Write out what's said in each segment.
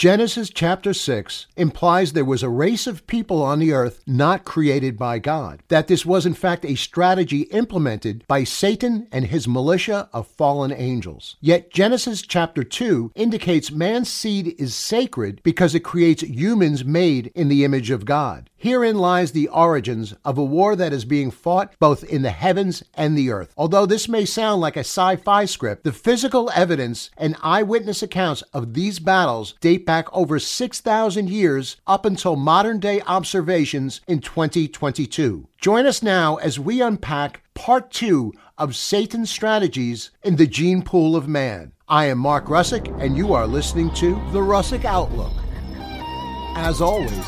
Genesis chapter 6 implies there was a race of people on the earth not created by God, that this was in fact a strategy implemented by Satan and his militia of fallen angels. Yet Genesis chapter 2 indicates man's seed is sacred because it creates humans made in the image of God. Herein lies the origins of a war that is being fought both in the heavens and the earth. Although this may sound like a sci fi script, the physical evidence and eyewitness accounts of these battles date back over 6,000 years up until modern day observations in 2022. Join us now as we unpack part two of Satan's strategies in the gene pool of man. I am Mark Russick, and you are listening to The Russick Outlook. As always,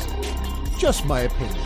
just my opinion.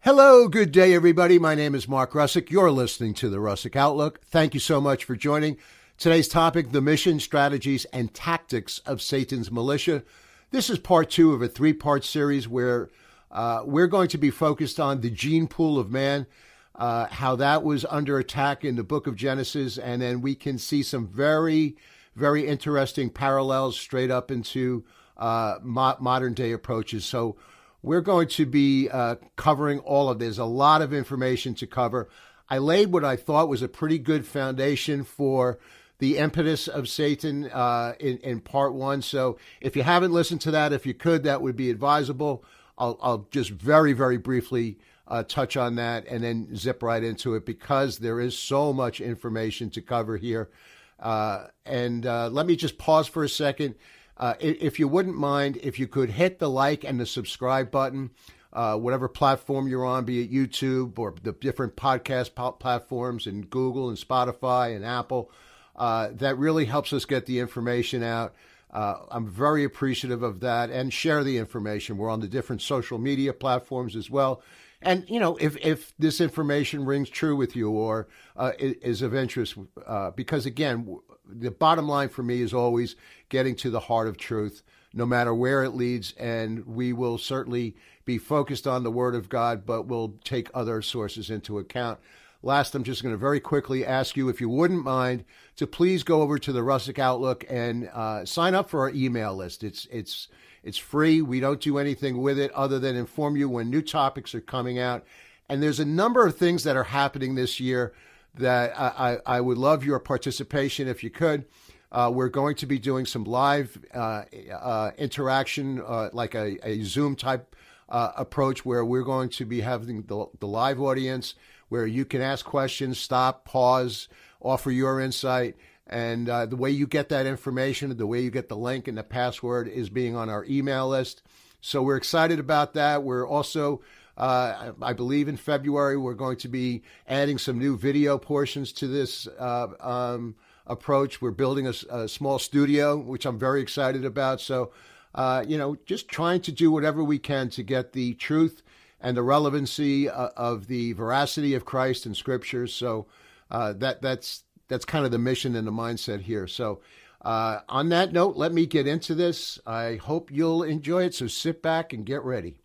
Hello, good day, everybody. My name is Mark Russick. You're listening to The Russick Outlook. Thank you so much for joining. Today's topic the mission, strategies, and tactics of Satan's militia. This is part two of a three part series where uh, we're going to be focused on the gene pool of man, uh, how that was under attack in the book of Genesis, and then we can see some very, very interesting parallels straight up into uh, mo- modern day approaches. So we're going to be uh, covering all of this. A lot of information to cover. I laid what I thought was a pretty good foundation for the impetus of Satan uh, in, in part one. So if you haven't listened to that, if you could, that would be advisable. I'll, I'll just very, very briefly uh, touch on that and then zip right into it because there is so much information to cover here. Uh, and uh, let me just pause for a second. Uh, if you wouldn't mind, if you could hit the like and the subscribe button. Uh, whatever platform you're on, be it YouTube or the different podcast platforms and Google and Spotify and Apple. Uh, that really helps us get the information out. Uh, I'm very appreciative of that and share the information. We're on the different social media platforms as well. And, you know, if, if this information rings true with you or uh, is of interest, uh, because again, the bottom line for me is always getting to the heart of truth, no matter where it leads. And we will certainly be focused on the Word of God, but we'll take other sources into account. Last, I'm just going to very quickly ask you if you wouldn't mind to please go over to the Russick Outlook and uh, sign up for our email list. It's it's it's free. We don't do anything with it other than inform you when new topics are coming out. And there's a number of things that are happening this year that I, I, would love your participation if you could. Uh, we're going to be doing some live uh, uh, interaction, uh, like a, a Zoom type uh, approach, where we're going to be having the, the live audience where you can ask questions, stop, pause, offer your insight. And uh, the way you get that information, the way you get the link and the password is being on our email list. So we're excited about that. We're also, uh, I believe in February, we're going to be adding some new video portions to this uh, um, approach. We're building a, a, small studio, which I'm very excited about. So, uh, you know, just trying to do whatever we can to get the truth and the relevancy uh, of the veracity of Christ and Scriptures. So uh, that that's that's kind of the mission and the mindset here. So on that note, let me get into this. I hope you'll enjoy it. So sit back and get ready.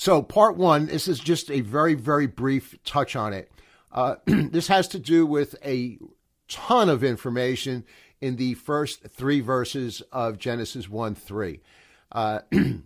So part one, this is just a very very brief touch on it. Uh, this has to do with a ton of information in the first three verses of Genesis 1 3. Uh, and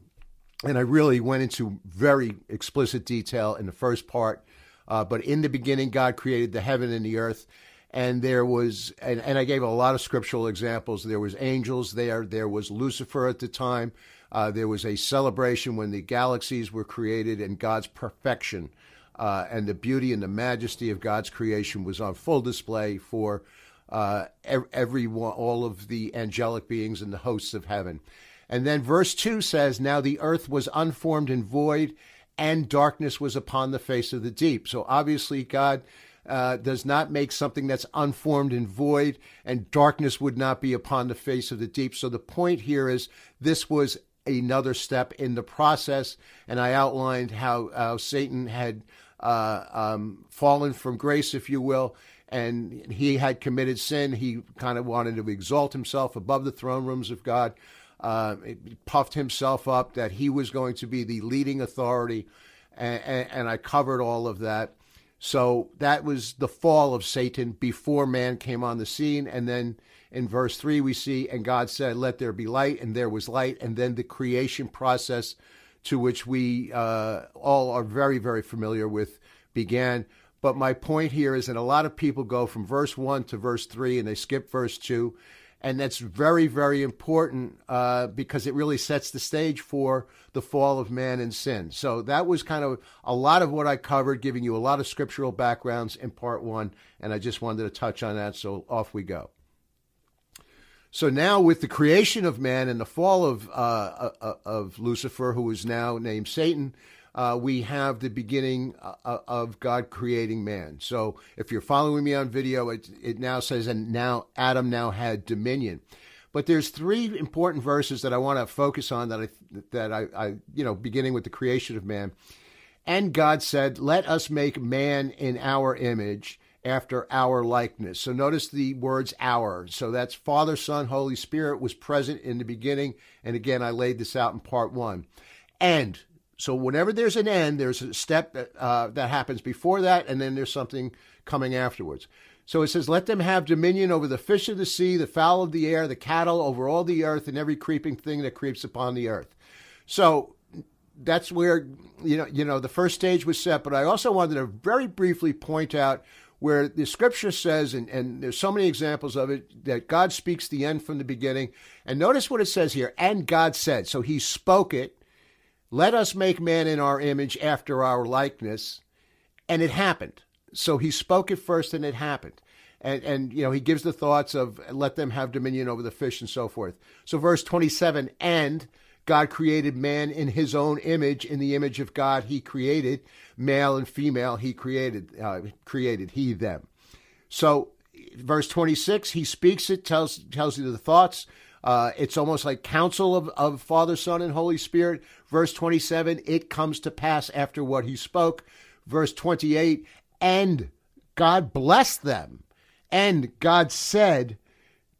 I really went into very explicit detail in the first part. Uh, but in the beginning, God created the heaven and the earth, and there was, and, and I gave a lot of scriptural examples. There was angels there. There was Lucifer at the time. Uh, there was a celebration when the galaxies were created, and God's perfection uh, and the beauty and the majesty of God's creation was on full display for uh, every all of the angelic beings and the hosts of heaven. And then verse 2 says, Now the earth was unformed and void, and darkness was upon the face of the deep. So obviously, God uh, does not make something that's unformed and void, and darkness would not be upon the face of the deep. So the point here is this was another step in the process, and I outlined how, Satan had uh, um, fallen from grace, if you will, and he had committed sin. He kind of wanted to exalt himself above the throne rooms of God uh, puffed himself up that he was going to be the leading authority, and, and, I covered all of that. So that was the fall of Satan before man came on the scene. And then in verse 3, we see, and God said, Let there be light, and there was light. And then the creation process to which we uh, all are very, very familiar with began. But my point here is that a lot of people go from verse 1 to verse 3 and they skip verse 2. And that's very, very important uh, because it really sets the stage for the fall of man and sin. So that was kind of a lot of what I covered, giving you a lot of scriptural backgrounds in part one. And I just wanted to touch on that. So off we go. So now, with the creation of man and the fall of uh, uh, uh of Lucifer, who is now named Satan, uh, we have the beginning uh, uh, of God creating man. So if you're following me on video, it, it now says, and now Adam now had dominion. But there's three important verses that I want to focus on that I that I, I you know beginning with the creation of man. And God said, "Let us make man in our image, after our likeness." So notice the words "our." So that's Father, Son, Holy Spirit was present in the beginning, and again I laid this out in part one. And so whenever there's an end, there's a step that, uh, that happens before that, and then there's something coming afterwards. So it says, Let them have dominion over the fish of the sea, the fowl of the air, the cattle, over all the earth, and every creeping thing that creeps upon the earth. So that's where you know you know the first stage was set. But I also wanted to very briefly point out where the scripture says, and, and there's so many examples of it, that God speaks the end from the beginning. And notice what it says here, and God said. So he spoke it, let us make man in our image after our likeness. And it happened. So he spoke it first and it happened. And, and, you know, he gives the thoughts of let them have dominion over the fish and so forth. So, verse 27 and God created man in his own image. In the image of God, he created male and female. He created, uh, created he them. So, verse 26, he speaks it, tells, tells you the thoughts. Uh, it's almost like counsel of, of Father, Son, and Holy Spirit. Verse 27, it comes to pass after what he spoke. Verse 28, and God blessed them. And God said,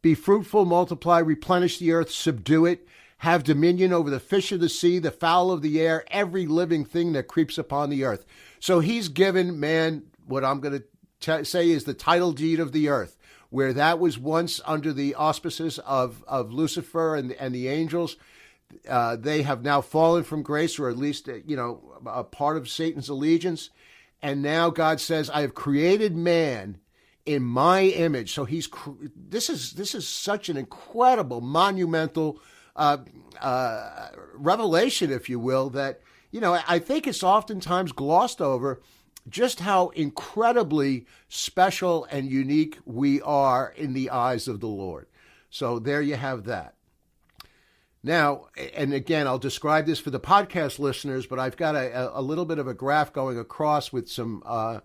Be fruitful, multiply, replenish the earth, subdue it, have dominion over the fish of the sea, the fowl of the air, every living thing that creeps upon the earth. So he's given man what I'm going to say is the title deed of the earth where that was once under the auspices of, of Lucifer and, and the angels. Uh, they have now fallen from grace, or at least, uh, you know, a part of Satan's allegiance. And now God says, I have created man in my image. So he's this is this is such an incredible, monumental uh, uh, revelation, if you will, that you know I think it's oftentimes glossed over just how incredibly special and unique we are in the eyes of the Lord. So there you have that. Now, and again, I'll describe this for the podcast listeners, but I've got a, a little bit of a graph going across with some uh,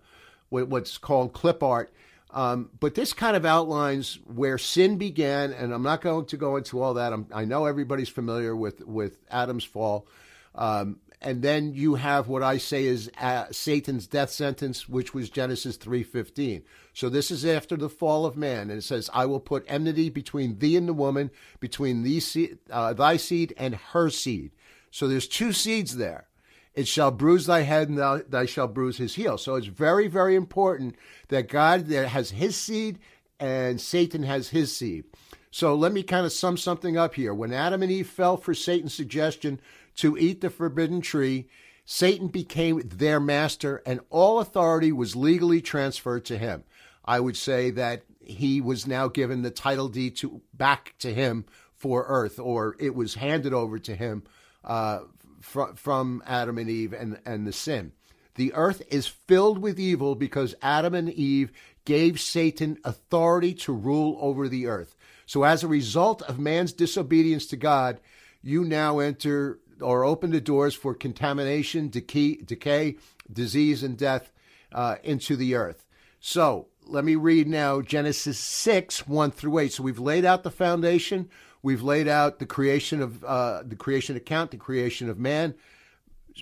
what's called clip art. Um, but this kind of outlines where sin began, and I'm not going to go into all that. I'm, i know everybody's familiar with with Adam's fall, um, and then you have what I say is uh, Satan's death sentence, which was Genesis 3:15. So this is after the fall of man, and it says, "I will put enmity between thee and the woman, between thee, uh, thy seed and her seed." So there's two seeds there. It shall bruise thy head, and thou, thou shalt bruise his heel. So it's very, very important that God has His seed and Satan has his seed. So let me kind of sum something up here. When Adam and Eve fell for Satan's suggestion to eat the forbidden tree, Satan became their master and all authority was legally transferred to him. I would say that he was now given the title deed to back to him for earth, or it was handed over to him uh, fr- from Adam and Eve and, and the sin. The earth is filled with evil because Adam and Eve gave Satan authority to rule over the earth. So, as a result of man's disobedience to God, you now enter or open the doors for contamination, decay, decay disease, and death uh, into the earth. So let me read now Genesis 6, 1 through 8. So we've laid out the foundation. We've laid out the creation of uh, the creation account, the creation of man.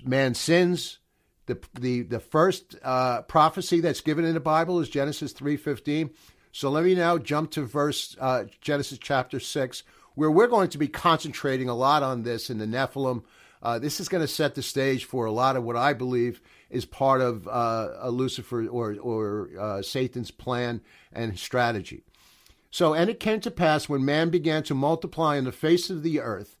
Man sins. The, the, the first uh, prophecy that's given in the Bible is Genesis 3.15. So let me now jump to verse uh, Genesis chapter 6, where we're going to be concentrating a lot on this in the Nephilim, Uh, this is going to set the stage for a lot of what I believe is part of uh, Lucifer or, or uh, Satan's plan and strategy. So, and it came to pass when man began to multiply in the face of the earth,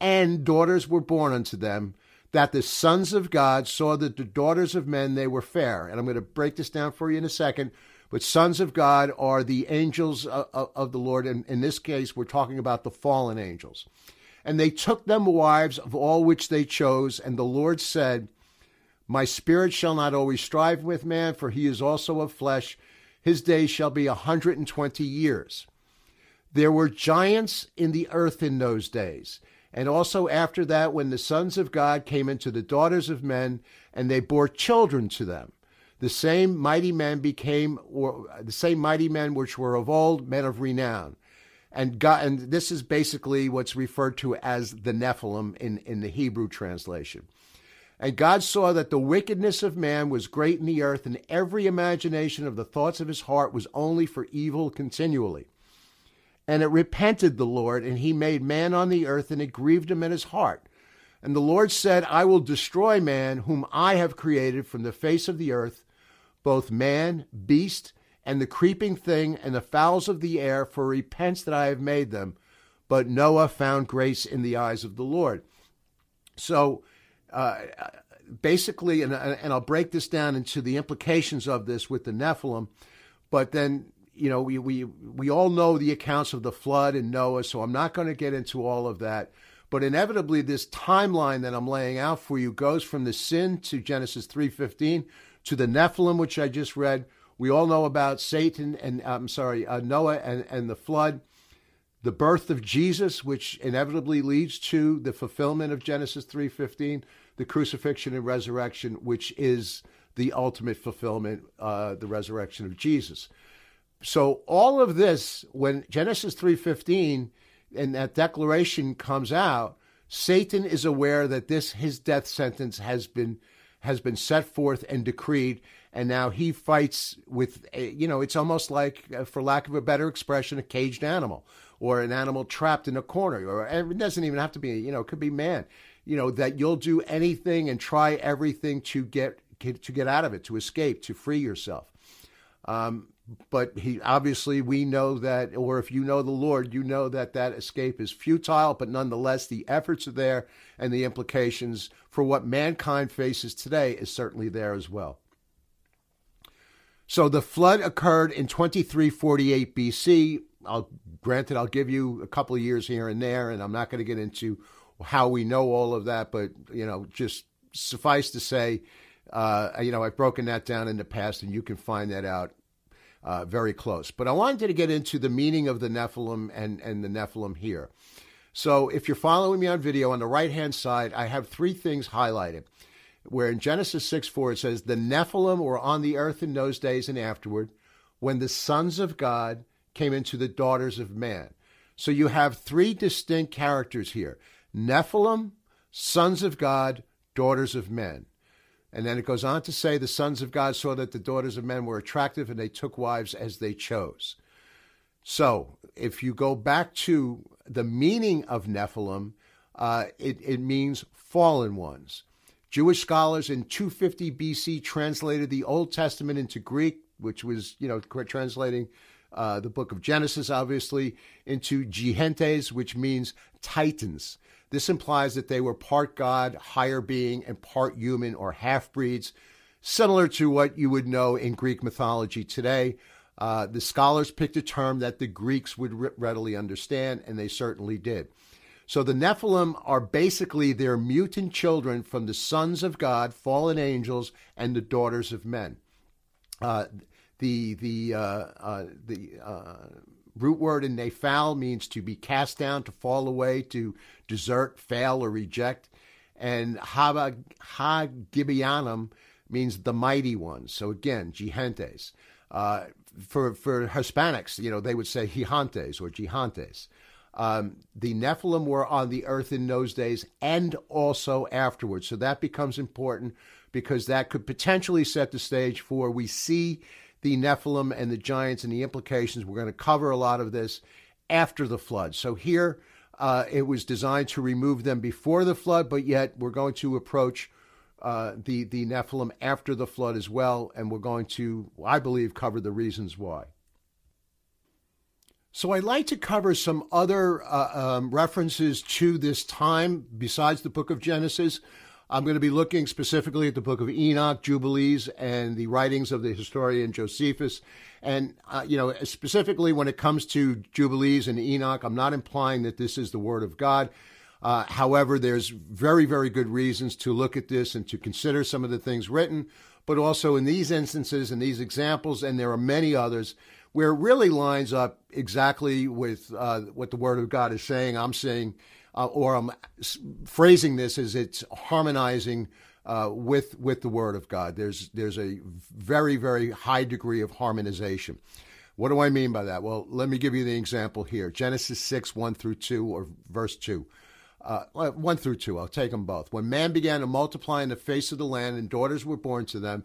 and daughters were born unto them, that the sons of God saw that the daughters of men they were fair. And I'm going to break this down for you in a second. But sons of God are the angels of, of the Lord. And in this case, we're talking about the fallen angels. And they took them wives of all which they chose. And the Lord said, My spirit shall not always strive with man, for he is also of flesh. His days shall be a hundred and twenty years. There were giants in the earth in those days and also after that, when the sons of God came into the daughters of men, and they bore children to them, the same mighty men became, or the same mighty men which were of old, men of renown. And God, and this is basically what's referred to as the Nephilim in, in the Hebrew translation. And God saw that the wickedness of man was great in the earth, and every imagination of the thoughts of his heart was only for evil continually. And it repented the Lord, and he made man on the earth, and it grieved him in his heart. And the Lord said, I will destroy man, whom I have created from the face of the earth, both man, beast, and the creeping thing, and the fowls of the air, for repents that I have made them. But Noah found grace in the eyes of the Lord. So, uh, basically, and, and I'll break this down into the implications of this with the Nephilim, but then you know, we, we, we all know the accounts of the flood and Noah, so I'm not going to get into all of that. But inevitably, this timeline that I'm laying out for you goes from the sin to Genesis 3:15 to the Nephilim, which I just read. We all know about Satan and I'm sorry, uh, Noah and, and the flood, the birth of Jesus, which inevitably leads to the fulfillment of Genesis 3:15, the crucifixion and resurrection, which is the ultimate fulfillment, uh, the resurrection of Jesus. So all of this, when Genesis 3:15 and that declaration comes out, Satan is aware that this his death sentence has been has been set forth and decreed, and now he fights with you know it's almost like, uh, for lack of a better expression, a caged animal or an animal trapped in a corner, or it doesn't even have to be you know it could be man, you know that you'll do anything and try everything to get, to get out of it, to escape, to free yourself. Um, but he obviously we know that or if you know the lord you know that that escape is futile but nonetheless the efforts are there and the implications for what mankind faces today is certainly there as well. So the flood occurred in 2348 bc i'll granted i'll give you a couple of years here and there and i'm not going to get into how we know all of that but you know just suffice to say uh, you know i've broken that down in the past and you can find that out uh, very close. But I wanted to get into the meaning of the Nephilim and, and the Nephilim here. So if you're following me on video, on the right hand side, I have three things highlighted. Where in Genesis 6 4 it says, The Nephilim were on the earth in those days and afterward, when the sons of God came into the daughters of man. So you have three distinct characters here Nephilim, sons of God, daughters of men. And then it goes on to say the sons of God saw that the daughters of men were attractive and they took wives as they chose. So if you go back to the meaning of Nephilim, uh, it, it means fallen ones. Jewish scholars in 250 BC translated the Old Testament into Greek, which was, you know, translating uh, the book of Genesis, obviously, into Gehentes, which means titans. This implies that they were part god, higher being, and part human or half breeds, similar to what you would know in Greek mythology today. Uh, the scholars picked a term that the Greeks would readily understand, and they certainly did. So the Nephilim are basically their mutant children from the sons of God, fallen angels, and the daughters of men. Uh, the the uh, uh the uh, root word in nephal means to be cast down, to fall away, to desert, fail, or reject. And Hagibianum means the mighty ones. So again, Gehentes. Uh, for, for Hispanics, you know, they would say Gihantes or Gihantes. Um, the Nephilim were on the earth in those days and also afterwards. So that becomes important because that could potentially set the stage for we see the Nephilim and the giants and the implications. We're going to cover a lot of this after the flood. So here, Uh, it was designed to remove them before the flood, but yet we're going to approach uh, the the Nephilim after the flood as well, and we're going to, I believe, cover the reasons why. So I'd like to cover some other uh, um, references to this time besides the Book of Genesis. I'm going to be looking specifically at the Book of Enoch, Jubilees, and the writings of the historian Josephus. And, uh, you know, specifically when it comes to Jubilees and Enoch, I'm not implying that this is the Word of God. Uh, however, there's very, very good reasons to look at this and to consider some of the things written, but also in these instances and these examples, and there are many others, where it really lines up exactly with uh, what the Word of God is saying. I'm saying, uh, or I'm phrasing this as it's harmonizing uh, with with the Word of God. There's there's a very very high degree of harmonization. What do I mean by that? Well, let me give you the example here. Genesis six one through two, or verse two. Uh, one through two, I'll take them both. When man began to multiply in the face of the land and daughters were born to them,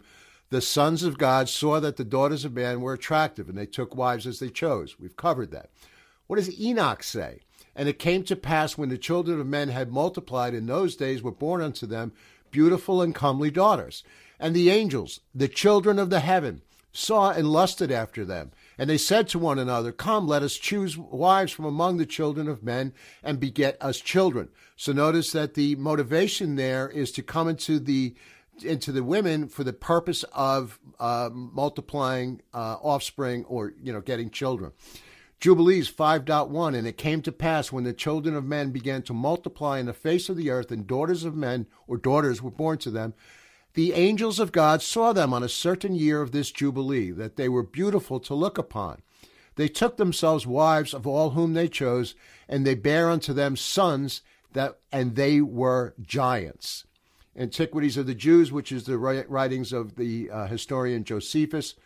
the sons of God saw that the daughters of man were attractive, and they took wives as they chose. We've covered that. What does Enoch say? And it came to pass when the children of men had multiplied in those days were born unto them beautiful and comely daughters. And the angels, the children of the heaven, saw and lusted after them. And they said to one another, Come, let us choose wives from among the children of men and beget us children. So notice that the motivation there is to come into the into the women for the purpose of uh, multiplying uh, offspring or you know getting children. Jubilees 5.1 And it came to pass when the children of men began to multiply in the face of the earth, and daughters of men or daughters were born to them, the angels of God saw them on a certain year of this Jubilee, that they were beautiful to look upon. They took themselves wives of all whom they chose, and they bare unto them sons, that and they were giants. Antiquities of the Jews, which is the writings of the uh, historian Josephus,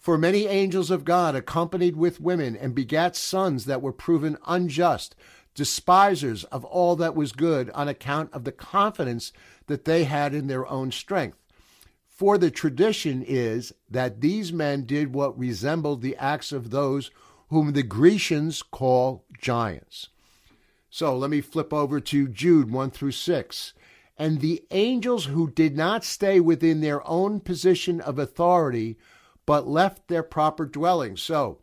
for many angels of God accompanied with women and begat sons that were proven unjust, despisers of all that was good on account of the confidence that they had in their own strength. For the tradition is that these men did what resembled the acts of those whom the Grecians call giants. So let me flip over to Jude 1 through 6. And the angels who did not stay within their own position of authority, but left their proper dwelling. So,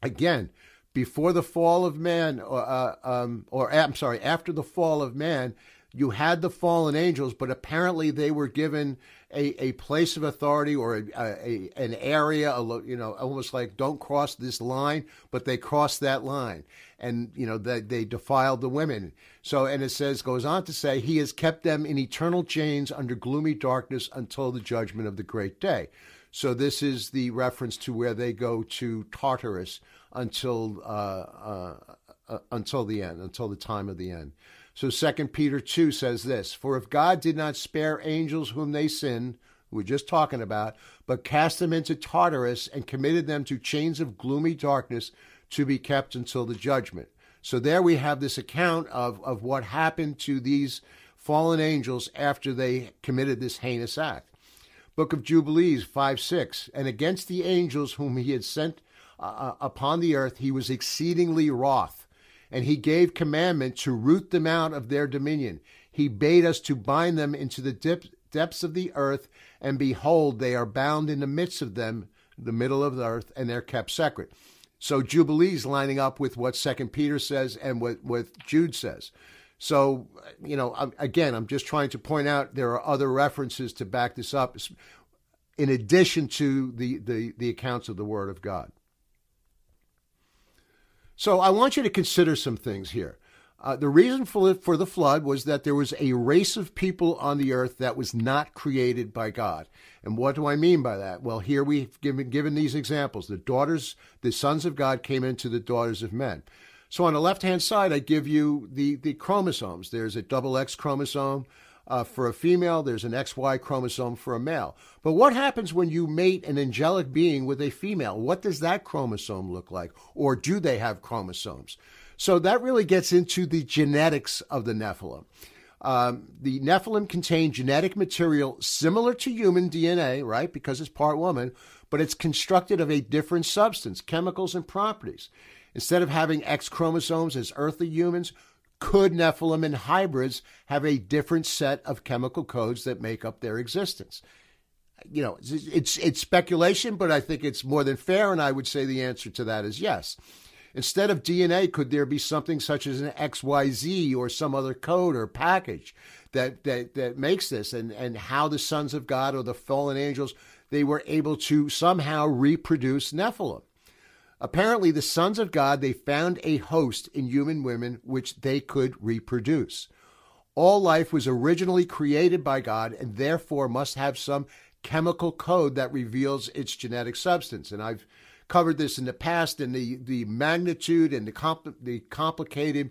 again, before the fall of man, or, uh, um, or I'm sorry, after the fall of man, you had the fallen angels, but apparently they were given a, a place of authority or a, a, an area, you know, almost like don't cross this line, but they crossed that line, and you know they, they defiled the women. So, and it says goes on to say, He has kept them in eternal chains under gloomy darkness until the judgment of the great day. So this is the reference to where they go to Tartarus until uh, uh, uh, until the end, until the time of the end. So Second Peter two says this: For if God did not spare angels whom they sinned, we're just talking about, but cast them into Tartarus and committed them to chains of gloomy darkness to be kept until the judgment. So there we have this account of, of what happened to these fallen angels after they committed this heinous act. Book of Jubilees 5 6. And against the angels whom he had sent uh, uh, upon the earth, he was exceedingly wroth. And he gave commandment to root them out of their dominion. He bade us to bind them into the dip, depths of the earth, and behold, they are bound in the midst of them, the middle of the earth, and they're kept separate. So Jubilees lining up with what Second Peter says and what, what Jude says. So, you know, again, I'm just trying to point out there are other references to back this up, in addition to the, the, the accounts of the Word of God. So, I want you to consider some things here. Uh, the reason for, for the flood was that there was a race of people on the earth that was not created by God. And what do I mean by that? Well, here we've given, given these examples. The daughters, the sons of God came into the daughters of men. So on the left hand side, I give you the, the chromosomes. There's a double X chromosome uh, for a female, there's an XY chromosome for a male. But what happens when you mate an angelic being with a female? What does that chromosome look like? Or do they have chromosomes? So that really gets into the genetics of the Nephilim. Um, the Nephilim contain genetic material similar to human DNA, right? Because it's part woman, but it's constructed of a different substance, chemicals, and properties. Instead of having X chromosomes as earthly humans, Could Nephilim and hybrids have a different set of chemical codes that make up their existence? You know, it's, it's, it's speculation, but I think it's more than fair, and I would say the answer to that is yes. Instead of DNA, could there be something such as an XYZ or some other code or package that, that, that makes this and, and how the sons of God or the fallen angels, they were able to somehow reproduce Nephilim? Apparently, the sons of God, they found a host in human women which they could reproduce. All life was originally created by God and therefore must have some chemical code that reveals its genetic substance. And I've covered this in the past and the, the magnitude and the, compl- the complicated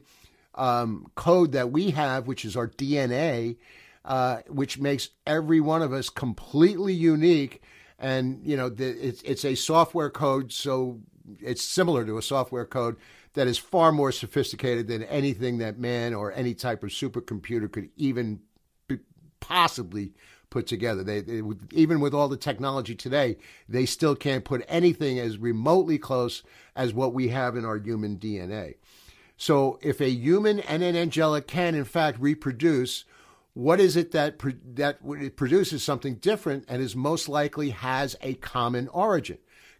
um, code that we have, which is our DNA, uh, which makes every one of us completely unique. And, you know, the, it's, it's a software code, so it's similar to a software code that is far more sophisticated than anything that man or any type of supercomputer could even possibly put together. They, they, even with all the technology today, they still can't put anything as remotely close as what we have in our human DNA. So, if a human and an angelic can in fact reproduce, what is it that that it produces something different and is most likely has a common origin?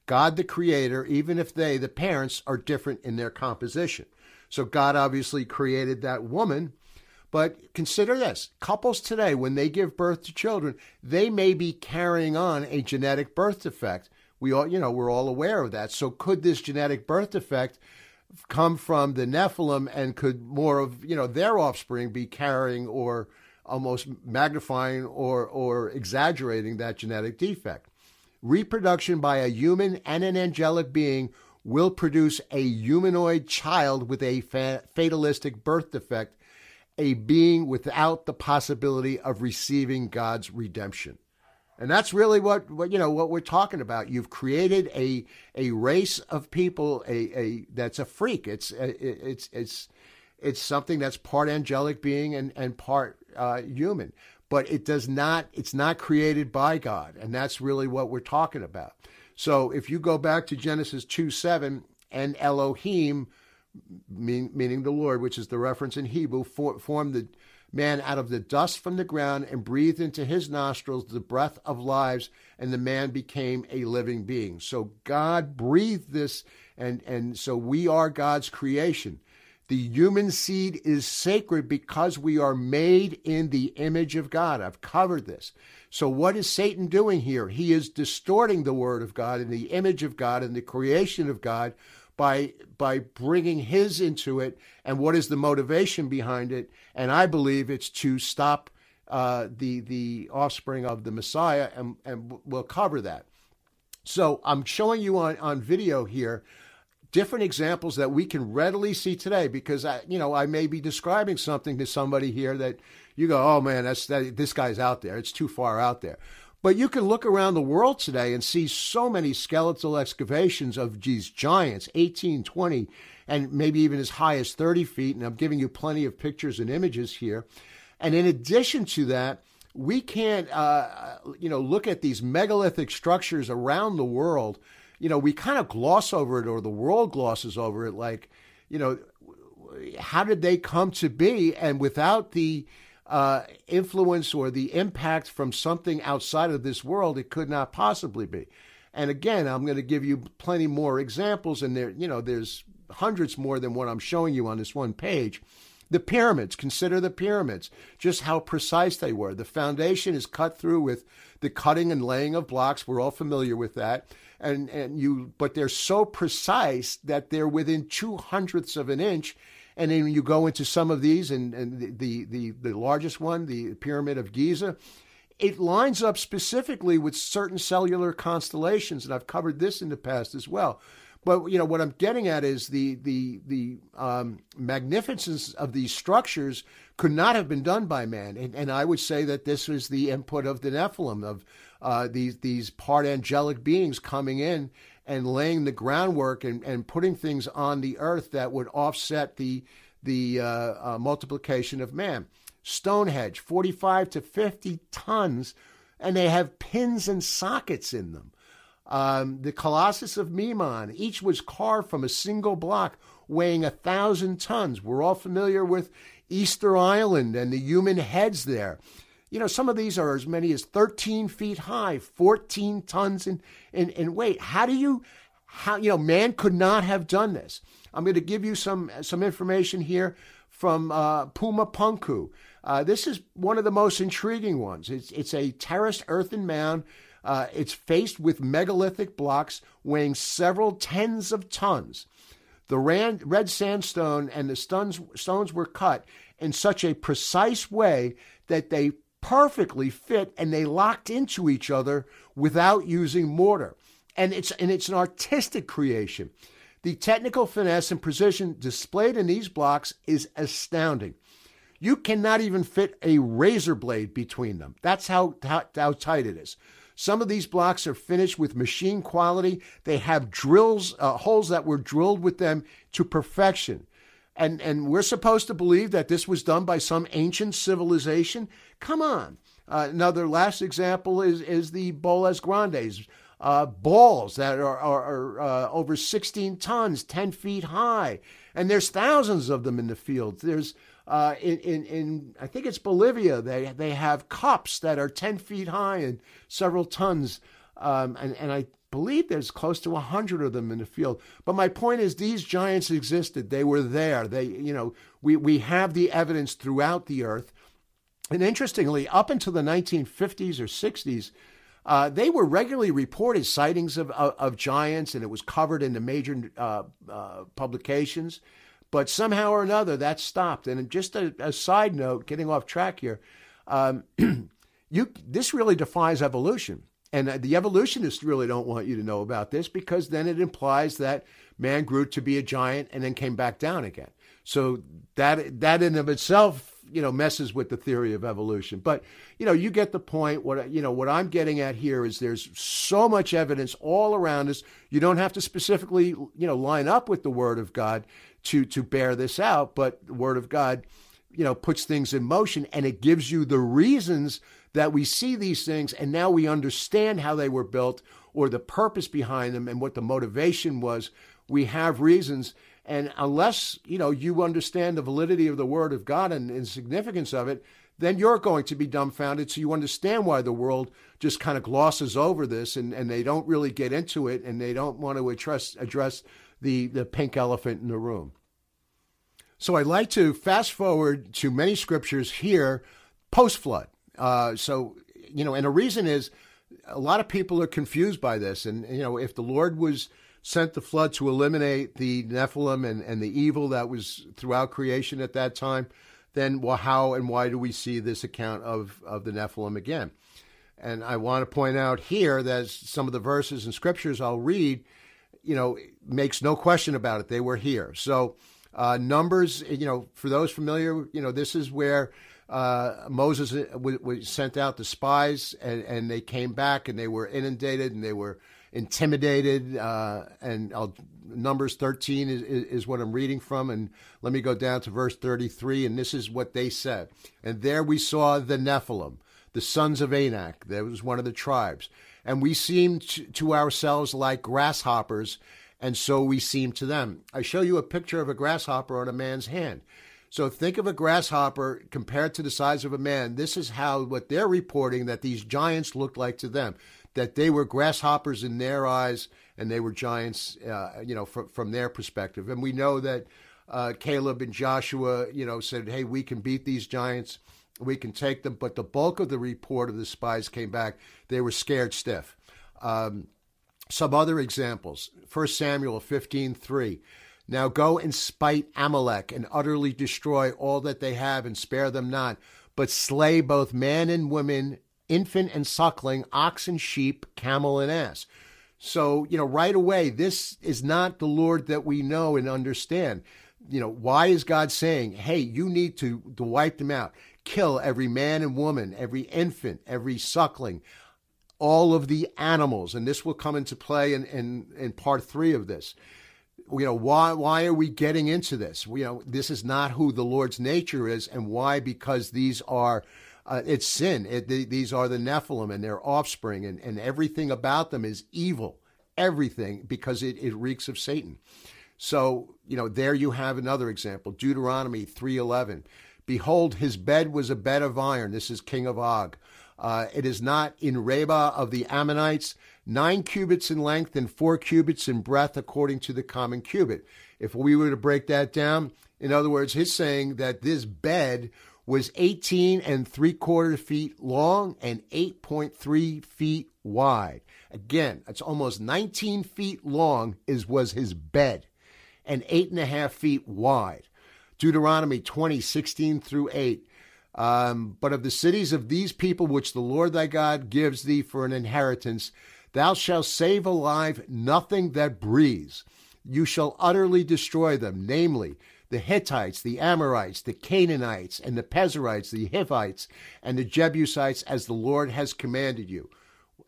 God the creator, even if they, the parents, are different in their composition. So God obviously created that woman. But consider this couples today, when they give birth to children, they may be carrying on a genetic birth defect. We all, you know, we're all aware of that. So could this genetic birth defect come from the Nephilim and could more of, you know, their offspring be carrying or almost magnifying or, or exaggerating that genetic defect? Reproduction by a human and an angelic being will produce a humanoid child with a fa- fatalistic birth defect, a being without the possibility of receiving God's redemption. And that's really what, what you know what we're talking about. You've created a a race of people a, a that's a freak. It's it's it's it's something that's part angelic being and and part uh, human but it does not it's not created by God, and that's really what we're talking about. So if you go back to Genesis 2 7 and Elohim, mean, meaning the Lord, which is the reference in Hebrew, for, formed the man out of the dust from the ground and breathed into his nostrils the breath of lives, and the man became a living being. So God breathed this, and, and so we are God's creation. The human seed is sacred because we are made in the image of God. I've covered this. So, what is Satan doing here? He is distorting the word of God and the image of God and the creation of God by by bringing his into it. And what is the motivation behind it? And I believe it's to stop uh, the the offspring of the Messiah, and and we'll cover that. So I'm showing you on on video here different examples that we can readily see today because I, you know, I may be describing something to somebody here that you go, "Oh man, that's that this guy's out there. It's too far out there." But you can look around the world today and see so many skeletal excavations of these giants, 18, 20, and maybe even as high as 30 feet. And I'm giving you plenty of pictures and images here. And in addition to that, we can't, uh, you know, look at these megalithic structures around the world you know, we kind of gloss over it or the world glosses over it like, you know, how did they come to be? And without the uh, influence or the impact from something outside of this world, it could not possibly be. And again, I'm going to give you plenty more examples, and there, you know, there's hundreds more than what I'm showing you on this one page. The pyramids, consider the pyramids, just how precise they were. The foundation is cut through with the cutting and laying of blocks. We're all familiar with that and and you but they're so precise that they're within two hundredths of an inch and then you go into some of these and, and the, the the largest one the pyramid of giza it lines up specifically with certain cellular constellations and i've covered this in the past as well but you know what i'm getting at is the the the um, magnificence of these structures could not have been done by man and, and i would say that this was the input of the nephilim of uh, these these part angelic beings coming in and laying the groundwork and, and putting things on the earth that would offset the the uh, uh, multiplication of man. Stonehenge, 45 to 50 tons, and they have pins and sockets in them. Um, the Colossus of Memnon, each was carved from a single block. weighing a thousand tons. We're all familiar with Easter Island and the human heads there. You know, some of these are as many as 13 feet high, 14 tons in, in, in weight. How do you, how, you know, man could not have done this. I'm going to give you some, some information here from uh, Puma Punku. Uh, this is one of the most intriguing ones. It's, it's a terraced earthen mound. Uh, it's faced with megalithic blocks weighing several tens of tons. The red sandstone and the stones, stones were cut in such a precise way that they perfectly fit and they locked into each other without using mortar. And it's, and it's an artistic creation. The technical finesse and precision displayed in these blocks is astounding. You cannot even fit a razor blade between them. That's how, how, how tight it is. Some of these blocks are finished with machine quality. They have drills, uh, holes that were drilled with them to perfection. And, and we're supposed to believe that this was done by some ancient civilization. Come on. Uh, another last example is, is the Bolas Grandes. Uh, balls that are, are, are uh, over 16 tons, 10 feet high. And there's thousands of them in the field. There's uh, in, in, in, I think it's Bolivia, they, they have cups that are 10 feet high and several tons. Um, and, and I believe there's close to 100 of them in the field. But my point is, these giants existed. They were there. They, you know, we, we have the evidence throughout the earth. And interestingly, up until the 1950s or 60s, uh, they were regularly reported sightings of, of, of, giants, and it was covered in the major uh, uh, publications. But somehow or another, that stopped. And just a, a side note, getting off track here, um, you this really defies evolution. And the evolutionists really don't want you to know about this because then it implies that man grew to be a giant and then came back down again. So that that in of itself, you know, messes with the theory of evolution. But you know, you get the point. What you know, what I'm getting at here is there's so much evidence all around us. You don't have to specifically, you know, line up with the Word of God to to bear this out, but the Word of God, you know, puts things in motion and it gives you the reasons that we see these things and now we understand how they were built or the purpose behind them and what the motivation was. We have reasons. And unless, you know, you understand the validity of the word of God and, and significance of it, then you're going to be dumbfounded. So you understand why the world just kind of glosses over this and, and they don't really get into it and they don't want to address, address the, the pink elephant in the room. So I'd like to fast forward to many scriptures here post flood. Uh, so, you know, and the reason is a lot of people are confused by this. And, you know, if the Lord was sent the flood to eliminate the Nephilim and, and the evil that was throughout creation at that time, then well, how and why do we see this account of, of the Nephilim again? And I want to point out here that some of the verses and scriptures I'll read, you know, makes no question about it. They were here. So, uh, numbers, you know, for those familiar, you know, this is where uh, Moses uh, w- w- sent out the spies, and, and, they came back, and they were inundated, and they were intimidated. Uh, and I'll, Numbers 13 is, is, what I'm reading from, and let me go down to verse 33, and this is what they said. And there we saw the Nephilim, the sons of Anak. That was one of the tribes, and we seem to, ourselves like grasshoppers, and so we seem to them. I show you a picture of a grasshopper on a man's hand. So think of a grasshopper compared to the size of a man. This is how what they're reporting that these giants looked like to them, that they were grasshoppers in their eyes and they were giants, uh, you know, from from their perspective. And we know that uh, Caleb and Joshua, you know, said, "Hey, we can beat these giants, we can take them." But the bulk of the report of the spies came back; they were scared stiff. Um, some other examples: First Samuel fifteen three. Now go and spite Amalek and utterly destroy all that they have and spare them not, but slay both man and woman, infant and suckling, ox and sheep, camel and ass. So, you know, right away, this is not the Lord that we know and understand. You know, why is God saying, hey, you need to, to wipe them out? Kill every man and woman, every infant, every suckling, all of the animals. And this will come into play in, in, in part three of this you know why why are we getting into this you know this is not who the lord's nature is and why because these are uh, it's sin it, these are the nephilim and their offspring and, and everything about them is evil everything because it, it reeks of satan So, you know, there you have another example. Deuteronomy 3:11. Behold, his bed was a bed of iron. This is King of Og. Uh, it is not in Rabbah of the Ammonites, nine cubits in length and four cubits in breadth, according to the common cubit. If we were to break that down, in other words, he's saying that this bed was 18 and three quarter feet long and 8.3 feet wide. Again, it's almost 19 feet long is was his bed and eight and a half feet wide. Deuteronomy 20, 16 through 8. Um, but of the cities of these people which the Lord thy God gives thee for an inheritance, thou shalt save alive nothing that breathes. You shall utterly destroy them, namely, the Hittites, the Amorites, the Canaanites, and the Perizzites, the Hivites, and the Jebusites, as the Lord has commanded you.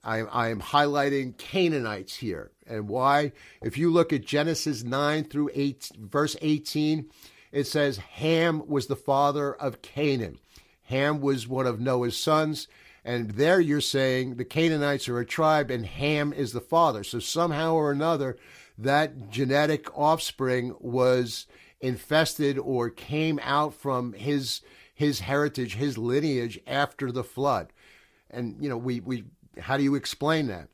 I, I, am highlighting Canaanites here. And why? If you look at Genesis 9 through 8, verse 18, it says Ham was the father of Canaan. Ham was one of Noah's sons. And there you're saying the Canaanites are a tribe and Ham is the father. So somehow or another, that genetic offspring was infested or came out from his his heritage, his lineage after the flood. And you know, we we how do you explain that?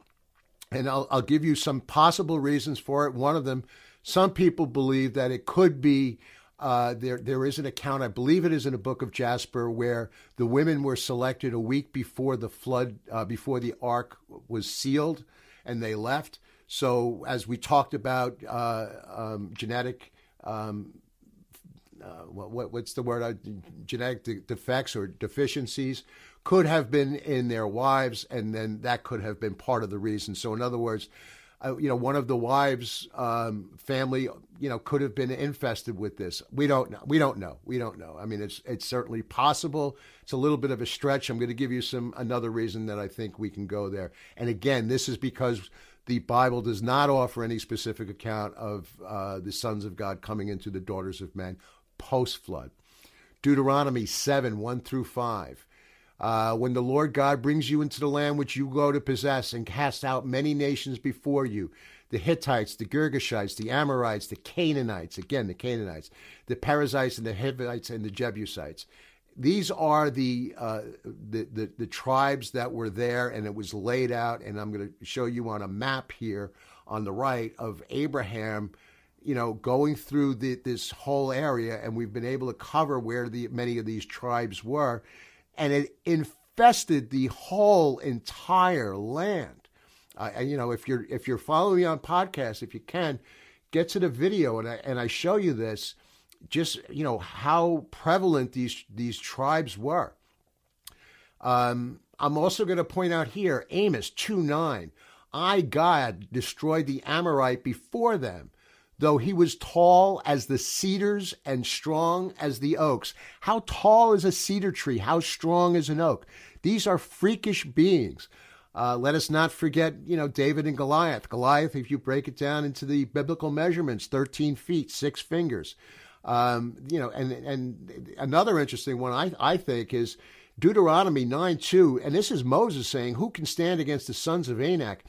And I'll I'll give you some possible reasons for it. One of them, some people believe that it could be uh, there, there is an account, I believe it is in a book of Jasher, where the women were selected a week before the flood, uh, before the ark was sealed, and they left. So, as we talked about uh, um, genetic um, uh, what, what's the word? Uh, genetic de- defects or deficiencies could have been in their wives, and then that could have been part of the reason. So, in other words, uh, you know, one of the wives' um, family, you know, could have been infested with this. We don't know. We don't know. We don't know. I mean, it's it's certainly possible. It's a little bit of a stretch. I'm going to give you some another reason that I think we can go there. And again, this is because the Bible does not offer any specific account of uh, the sons of God coming into the daughters of men post flood. Deuteronomy 7 1 through 5. Uh, when the Lord God brings you into the land which you go to possess and cast out many nations before you the Hittites, the Girgashites, the Amorites, the Canaanites, again, the Canaanites, the Perizzites, and the Hivites, and the Jebusites. These are the, uh, the, the, the tribes that were there, and it was laid out. And I'm going to show you on a map here on the right of Abraham you know, going through the, this whole area, and we've been able to cover where the many of these tribes were, and it infested the whole entire land. Uh, and you know, if you're if you're following me on podcast, if you can, get to the video, and I and I show you this, just you know how prevalent these these tribes were. Um, I'm also going to point out here Amos two nine. I God destroyed the Amorite before them though he was tall as the cedars and strong as the oaks. How tall is a cedar tree? How strong is an oak? These are freakish beings. Uh, let us not forget, you know, David and Goliath. Goliath, if you break it down into the biblical measurements, 13 feet, six fingers. Um, you know, and and another interesting one I, I think is Deuteronomy 9 2, and this is Moses saying, Who can stand against the sons of Anak?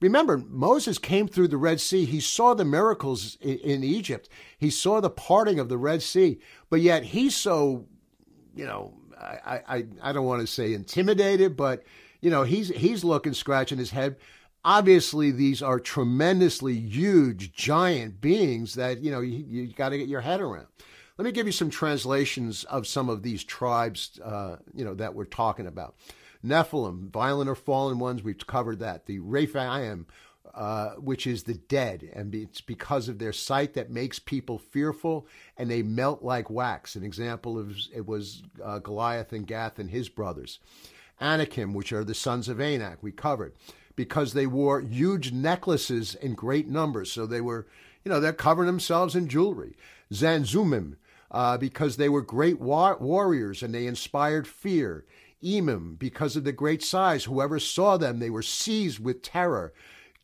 Remember, Moses came through the Red Sea. He saw the miracles in, Egypt. He saw the parting of the Red Sea. But yet he's so, you know, I, I, I don't want to say intimidated, but, you know, he's, he's looking, scratching his head. Obviously, these are tremendously huge, giant beings that, you know, you, you got to get your head around. Let me give you some translations of some of these tribes, uh, you know, that we're talking about. Nephilim, violent or fallen ones, we've covered that. The Rephaim, uh, which is the dead, and it's because of their sight that makes people fearful, and they melt like wax. An example of it was uh, Goliath and Gath and his brothers. Anakim, which are the sons of Anak, we covered, because they wore huge necklaces in great numbers. So they were, you know, they're covering themselves in jewelry. Zamzummim, uh, because they were great war- warriors and they inspired fear. Emim, because of the great size. Whoever saw them, they were seized with terror.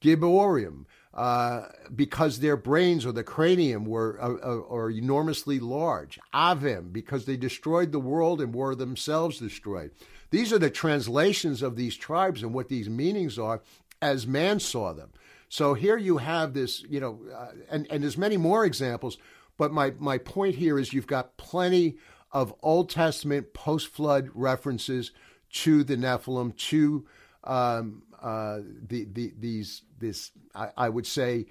Giborim, uh, because their brains or the cranium were uh, uh, enormously large. Avim, because they destroyed the world and were themselves destroyed. These are the translations of these tribes and what these meanings are as man saw them. So here you have this, you know, uh, and, and there's many more examples, but my, my point here is you've got plenty of Old Testament post flood references to the Nephilim, to um, uh, the, the, these, this, I, I would say,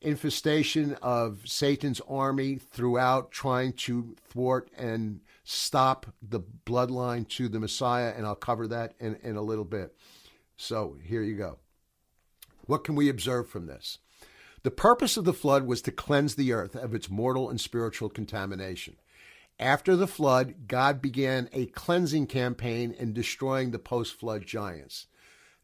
infestation of Satan's army throughout trying to thwart and stop the bloodline to the Messiah, and I'll cover that in, in a little bit. So here you go. What can we observe from this? The purpose of the flood was to cleanse the earth of its mortal and spiritual contamination. After the flood, God began a cleansing campaign in destroying the post flood giants.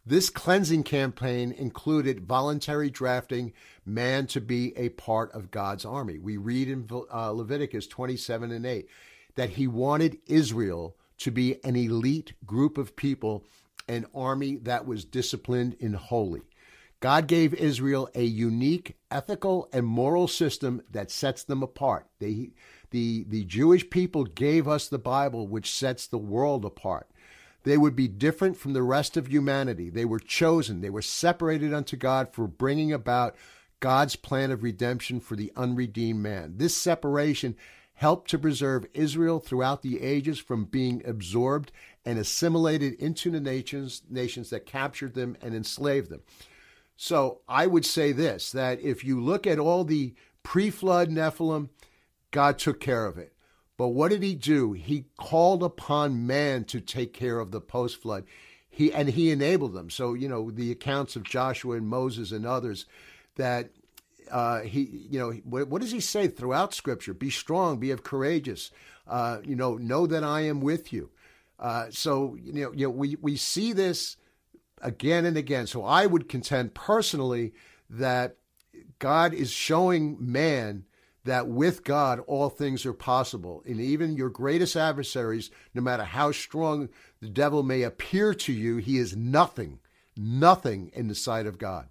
This cleansing campaign included voluntary drafting man to be a part of God's army. We read in uh, Leviticus 27 and 8 that he wanted Israel to be an elite group of people, an army that was disciplined and holy. God gave Israel a unique ethical and moral system that sets them apart. They, the, the Jewish people gave us the Bible, which sets the world apart. They would be different from the rest of humanity. They were chosen, they were separated unto God for bringing about God's plan of redemption for the unredeemed man. This separation helped to preserve Israel throughout the ages from being absorbed and assimilated into the nations, nations that captured them and enslaved them. So I would say this that if you look at all the pre flood Nephilim, God took care of it. But what did he do? He called upon man to take care of the post flood. He and he enabled them. So you know the accounts of Joshua and Moses and others that uh, he you know what, what, does he say throughout Scripture? Be strong, be of courageous. Uh, you know, know that I am with you. Uh, so you know, you know, we we see this again and again. So I would contend personally that God is showing man that with God all things are possible. And even your greatest adversaries, no matter how strong the devil may appear to you, he is nothing, nothing in the sight of God.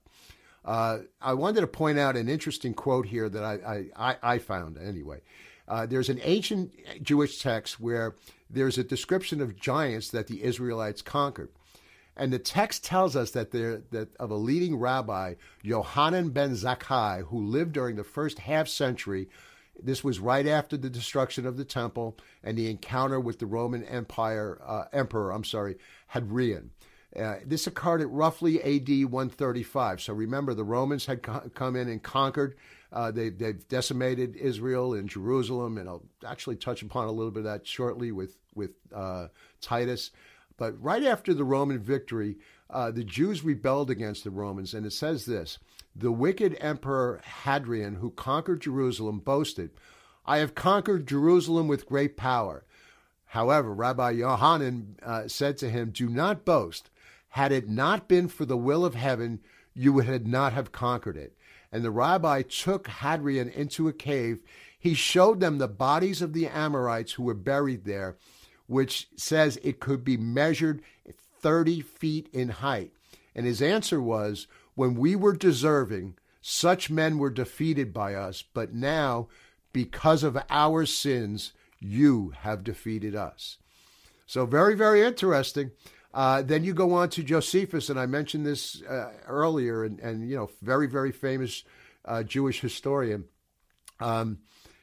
Uh, I wanted to point out an interesting quote here that I, I, I found anyway. Uh, there's an ancient Jewish text where there's a description of giants that the Israelites conquered. And the text tells us that there that of a leading rabbi, Yohanan ben Zakkai, who lived during the first half century. This was right after the destruction of the temple and the encounter with the Roman Empire uh, emperor. I'm sorry, Hadrian. Uh, this occurred at roughly AD 135. So remember, the Romans had co- come in and conquered. Uh, they, they've decimated Israel and Jerusalem, and I'll actually touch upon a little bit of that shortly with with uh, Titus. But right after the Roman victory, uh, the Jews rebelled against the Romans, and it says this The wicked emperor Hadrian, who conquered Jerusalem, boasted, I have conquered Jerusalem with great power. However, Rabbi Yohanan uh, said to him, Do not boast. Had it not been for the will of heaven, you would not have conquered it. And the rabbi took Hadrian into a cave. He showed them the bodies of the Amorites who were buried there which says it could be measured 30 feet in height. And his answer was, When we were deserving, such men were defeated by us, but now, because of our sins, you have defeated us. So, very, very interesting. Uh, then you go on to Josephus, and I mentioned this uh, earlier, and, and, you know, very, very famous uh, Jewish historian. Um,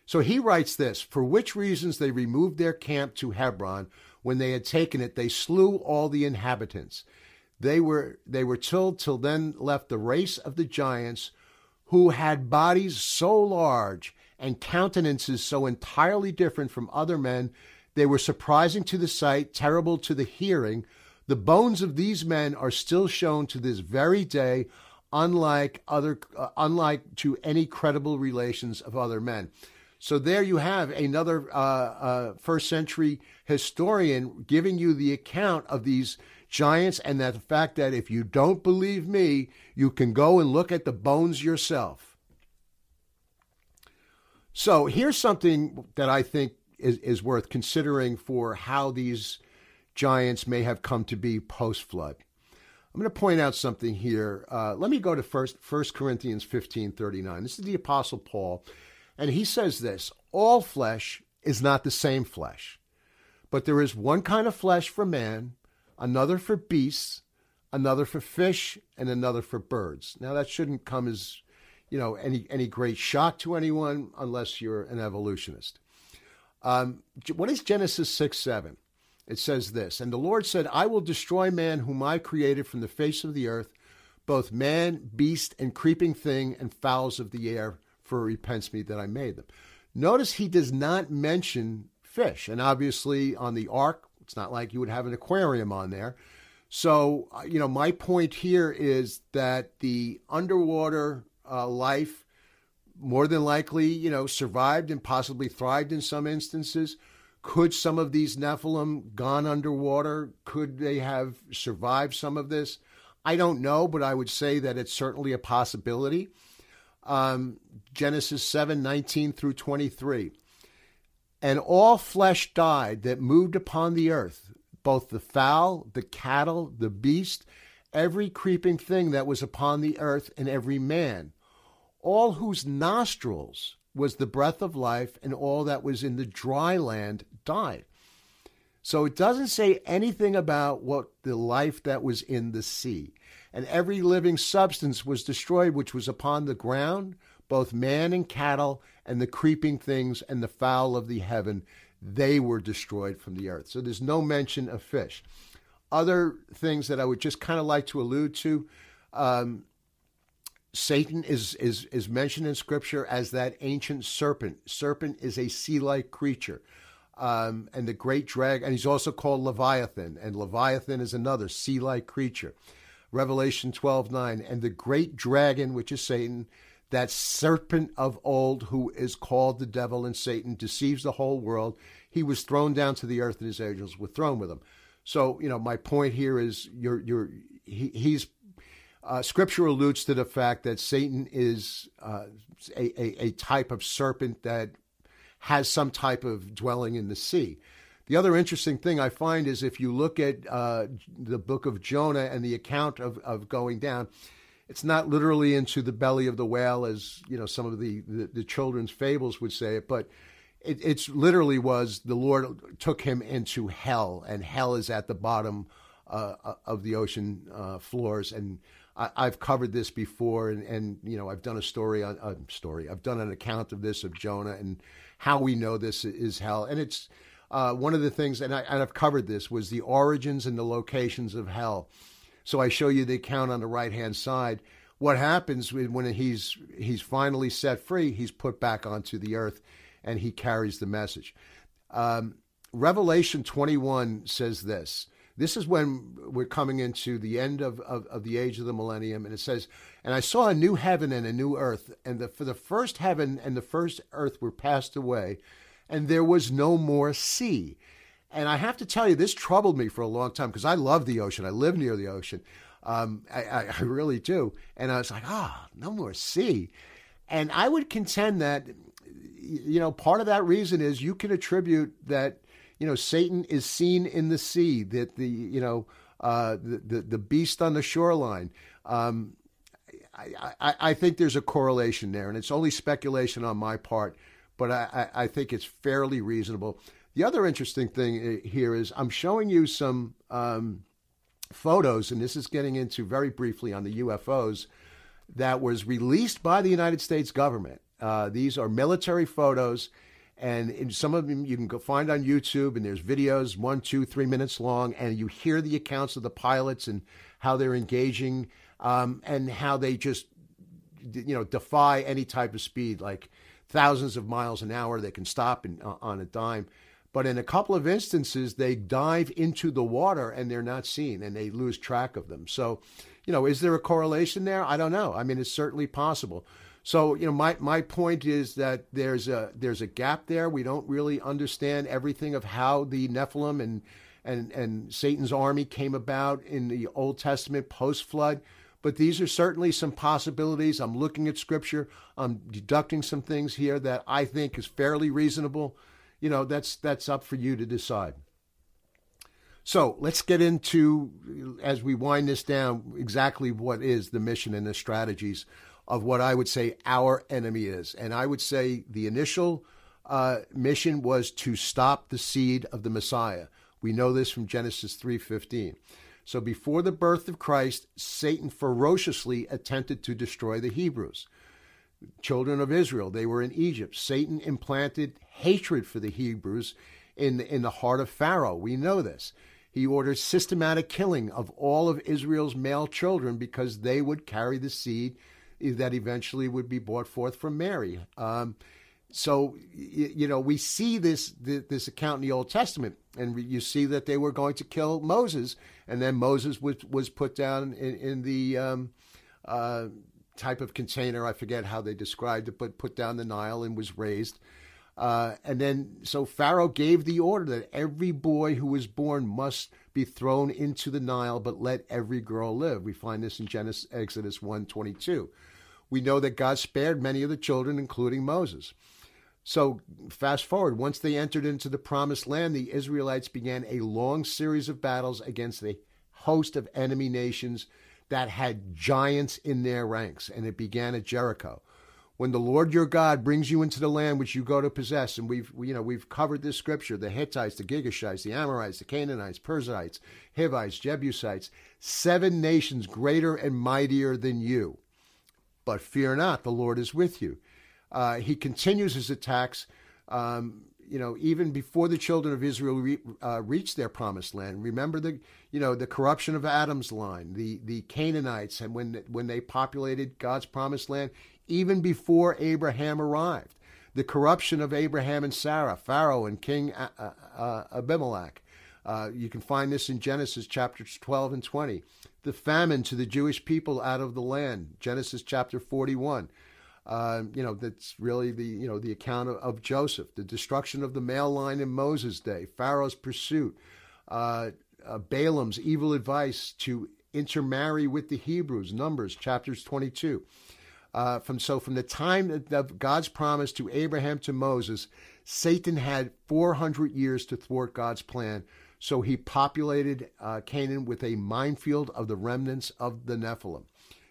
so he writes this For which reasons they removed their camp to Hebron. When they had taken it, they slew all the inhabitants. They were, they were till, till then left the race of the giants who had bodies so large and countenances so entirely different from other men, they were surprising to the sight, terrible to the hearing. The bones of these men are still shown to this very day, unlike other, uh, unlike to any credible relations of other men. So there you have another uh, uh, first century historian giving you the account of these giants and that the fact that if you don't believe me, you can go and look at the bones yourself. So here's something that I think is, is worth considering for how these giants may have come to be post flood. I'm going to point out something here. Uh, let me go to first, 1 Corinthians 15 39. This is the Apostle Paul. And he says this all flesh is not the same flesh, but there is one kind of flesh for man, another for beasts, another for fish, and another for birds. Now that shouldn't come as you know any any great shock to anyone unless you're an evolutionist. Um, what is Genesis six seven? It says this, and the Lord said, "I will destroy man whom I created from the face of the earth, both man, beast, and creeping thing, and fowls of the air, for repents me that I made them." Notice he does not mention fish, and obviously on the ark, it's not like you would have an aquarium on there. So, uh, you know, my point here is that the underwater uh, life more than likely, you know, survived and possibly thrived in some instances. Could some of these Nephilim gone underwater? Could they have survived some of this? I don't know, but I would say that it's certainly a possibility. Um, Genesis 7 19 through 23. And all flesh died that moved upon the earth, both the fowl, the cattle, the beast, every creeping thing that was upon the earth, and every man all whose nostrils was the breath of life, and all that was in the dry land died. So it doesn't say anything about what the life that was in the sea. And every living substance was destroyed which was upon the ground, both man and cattle, and the creeping things and the fowl of the heaven, they were destroyed from the earth. So there's no mention of fish. Other things that I would just kind of like to allude to. Um, Satan is, is, is mentioned in Scripture as that ancient serpent. Serpent is a sea like creature. Um, and the great dragon, and he's also called Leviathan, and Leviathan is another sea like creature. Revelation 12 9. And the great dragon, which is Satan, that serpent of old who is called the devil and Satan, deceives the whole world. He was thrown down to the earth, and his angels were thrown with him. So, you know, my point here is you're, you're, he, he's uh, scripture alludes to the fact that Satan is uh, a, a, a, type of serpent that has some type of dwelling in the sea. The other interesting thing I find is if you look at uh, the book of Jonah and the account of, of going down, it's not literally into the belly of the whale as you know some of the, the, the children's fables would say it, but it, it's literally was the Lord took him into hell, and hell is at the bottom uh, of the ocean uh, floors, and I, have covered this before, and, and you know I've done a story on a story. I've done an account of this of Jonah and how we know this is hell, and it's uh, one of the things, and, I, and I've covered this was the origins and the locations of hell. So I show you the account on the right hand side. What happens when he's he's finally set free? He's put back onto the earth, and he carries the message. Um, Revelation 21 says this this is when we're coming into the end of, of, of, the age of the millennium. And it says, And I saw a new heaven and a new earth. And the, for the first heaven and the first earth were passed away, and there was no more sea. And I have to tell you, this troubled me for a long time because I love the ocean. I live near the ocean. Um, I, I, really do. And I was like, ah, oh, no more sea. And I would contend that, you know, part of that reason is you can attribute that you know, Satan is seen in the sea, that the, you know, uh, the, the, the beast on the shoreline. Um, I, I, I, think there's a correlation there, and it's only speculation on my part, but I, I think it's fairly reasonable. The other interesting thing uh, here is I'm showing you some um, photos, and this is getting into very briefly on the UFOs that was released by the United States government. Uh, these are military photos and some of them you can go find on YouTube, and there's videos one, two, three minutes long, and you hear the accounts of the pilots and how they're engaging, um, and how they just, you know, defy any type of speed, like thousands of miles an hour. They can stop uh, on a dime. But in a couple of instances, they dive into the water and they're not seen and they lose track of them. So, you know, is there a correlation there? I don't know. I mean, it's certainly possible. So you know, my my point is that there's a there's a gap there. We don't really understand everything of how the Nephilim and and and Satan's army came about in the Old Testament post flood. But these are certainly some possibilities. I'm looking at scripture. I'm deducting some things here that I think is fairly reasonable. You know, that's that's up for you to decide. So let's get into, as we wind this down, exactly what is the mission and the strategies of what I would say our enemy is. And I would say the initial uh, mission was to stop the seed of the Messiah. We know this from Genesis 3:15. So before the birth of Christ, Satan ferociously attempted to destroy the Hebrews. Children of Israel, they were in Egypt. Satan implanted hatred for the Hebrews in the, in the heart of Pharaoh. We know this. He ordered systematic killing of all of Israel's male children because they would carry the seed that eventually would be brought forth from Mary. Um, so you know we see this this account in the Old Testament, and you see that they were going to kill Moses, and then Moses was was put down in, in the um, uh, type of container. I forget how they described it, but put down the Nile and was raised. Uh, and then so Pharaoh gave the order that every boy who was born must be thrown into the Nile, but let every girl live. We find this in Genesis Exodus one twenty two. We know that God spared many of the children, including Moses. So, fast forward, once they entered into the promised land, the Israelites began a long series of battles against a host of enemy nations that had giants in their ranks, and it began at Jericho. When the Lord your God brings you into the land which you go to possess, and we've you know we've covered this scripture: the Hittites, the Girgashites, the Amorites, the Canaanites, Perizzites, Hivites, Jebusites, seven nations greater and mightier than you. But fear not, the Lord is with you. Uh, he continues his attacks. Um, you know, even before the children of Israel re, uh, reached their promised land. Remember the, you know, the corruption of Adam's line, the the Canaanites, and when when they populated God's promised land, even before Abraham arrived, the corruption of Abraham and Sarah, Pharaoh and King uh, uh, Abimelech. Uh, you can find this in Genesis chapters 12 and 20. The famine to the Jewish people out of the land, Genesis chapter 41. Uh, you know, that's really the you know the account of, of, Joseph, the destruction of the male line in Moses' day, Pharaoh's pursuit, uh, uh, Balaam's evil advice to intermarry with the Hebrews, Numbers chapters 22. Uh, from so from the time of God's promise to Abraham to Moses, Satan had 400 years to thwart God's plan. So he populated uh, Canaan with a minefield of the remnants of the Nephilim.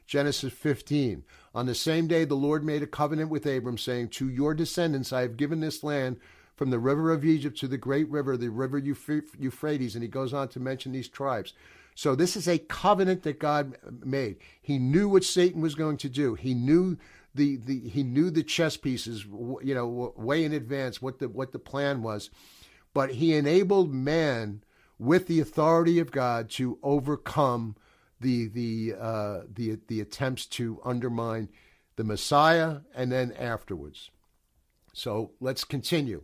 Genesis 15. On the same day, the Lord made a covenant with Abram, saying, To your descendants I have given this land from the river of Egypt to the great river, the river Euphrates. And he goes on to mention these tribes. So this is a covenant that God made. He knew what Satan was going to do. He knew the, the he knew the chess pieces, you know, way in advance what the what the plan was. But he enabled man with the authority of God to overcome the the uh, the the attempts to undermine the Messiah and then afterwards. So let's continue.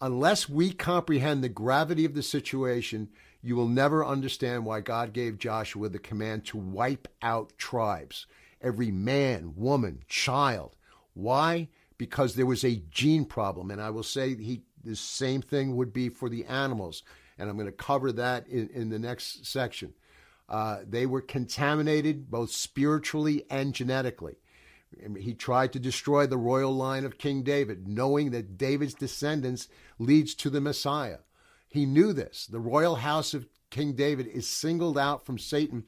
Unless we comprehend the gravity of the situation, you will never understand why God gave Joshua the command to wipe out tribes, every man, woman, child. Why? Because there was a gene problem, and I will say he the same thing would be for the animals, and I'm going to cover that in, in the next section. Uh, they were contaminated both spiritually and genetically. He tried to destroy the royal line of King David, knowing that David's descendants leads to the Messiah. He knew this. The royal house of King David is singled out from Satan.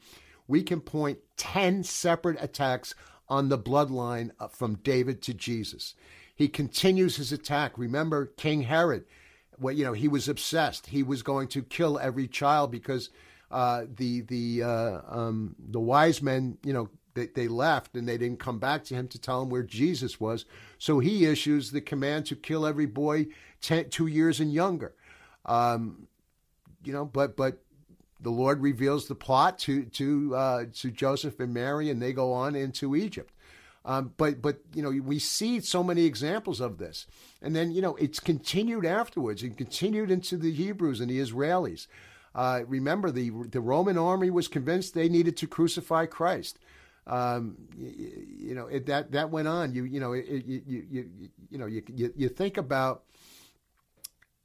We can point 10 separate attacks on the bloodline uh, from David to Jesus. He continues his attack. Remember King Herod, well, you know, he was obsessed. He was going to kill every child because uh, the the uh, um, the wise men, you know, they, they left and they didn't come back to him to tell him where Jesus was. So he issues the command to kill every boy ten, two years and younger. Um, you know, but but the Lord reveals the plot to to uh, to Joseph and Mary, and they go on into Egypt. Um, but but you know we see so many examples of this, and then you know it's continued afterwards. and continued into the Hebrews and the Israelis. Uh, remember, the the Roman army was convinced they needed to crucify Christ. Um, you, you, know it, that that went on. You you know it, you, you you you know you, you you think about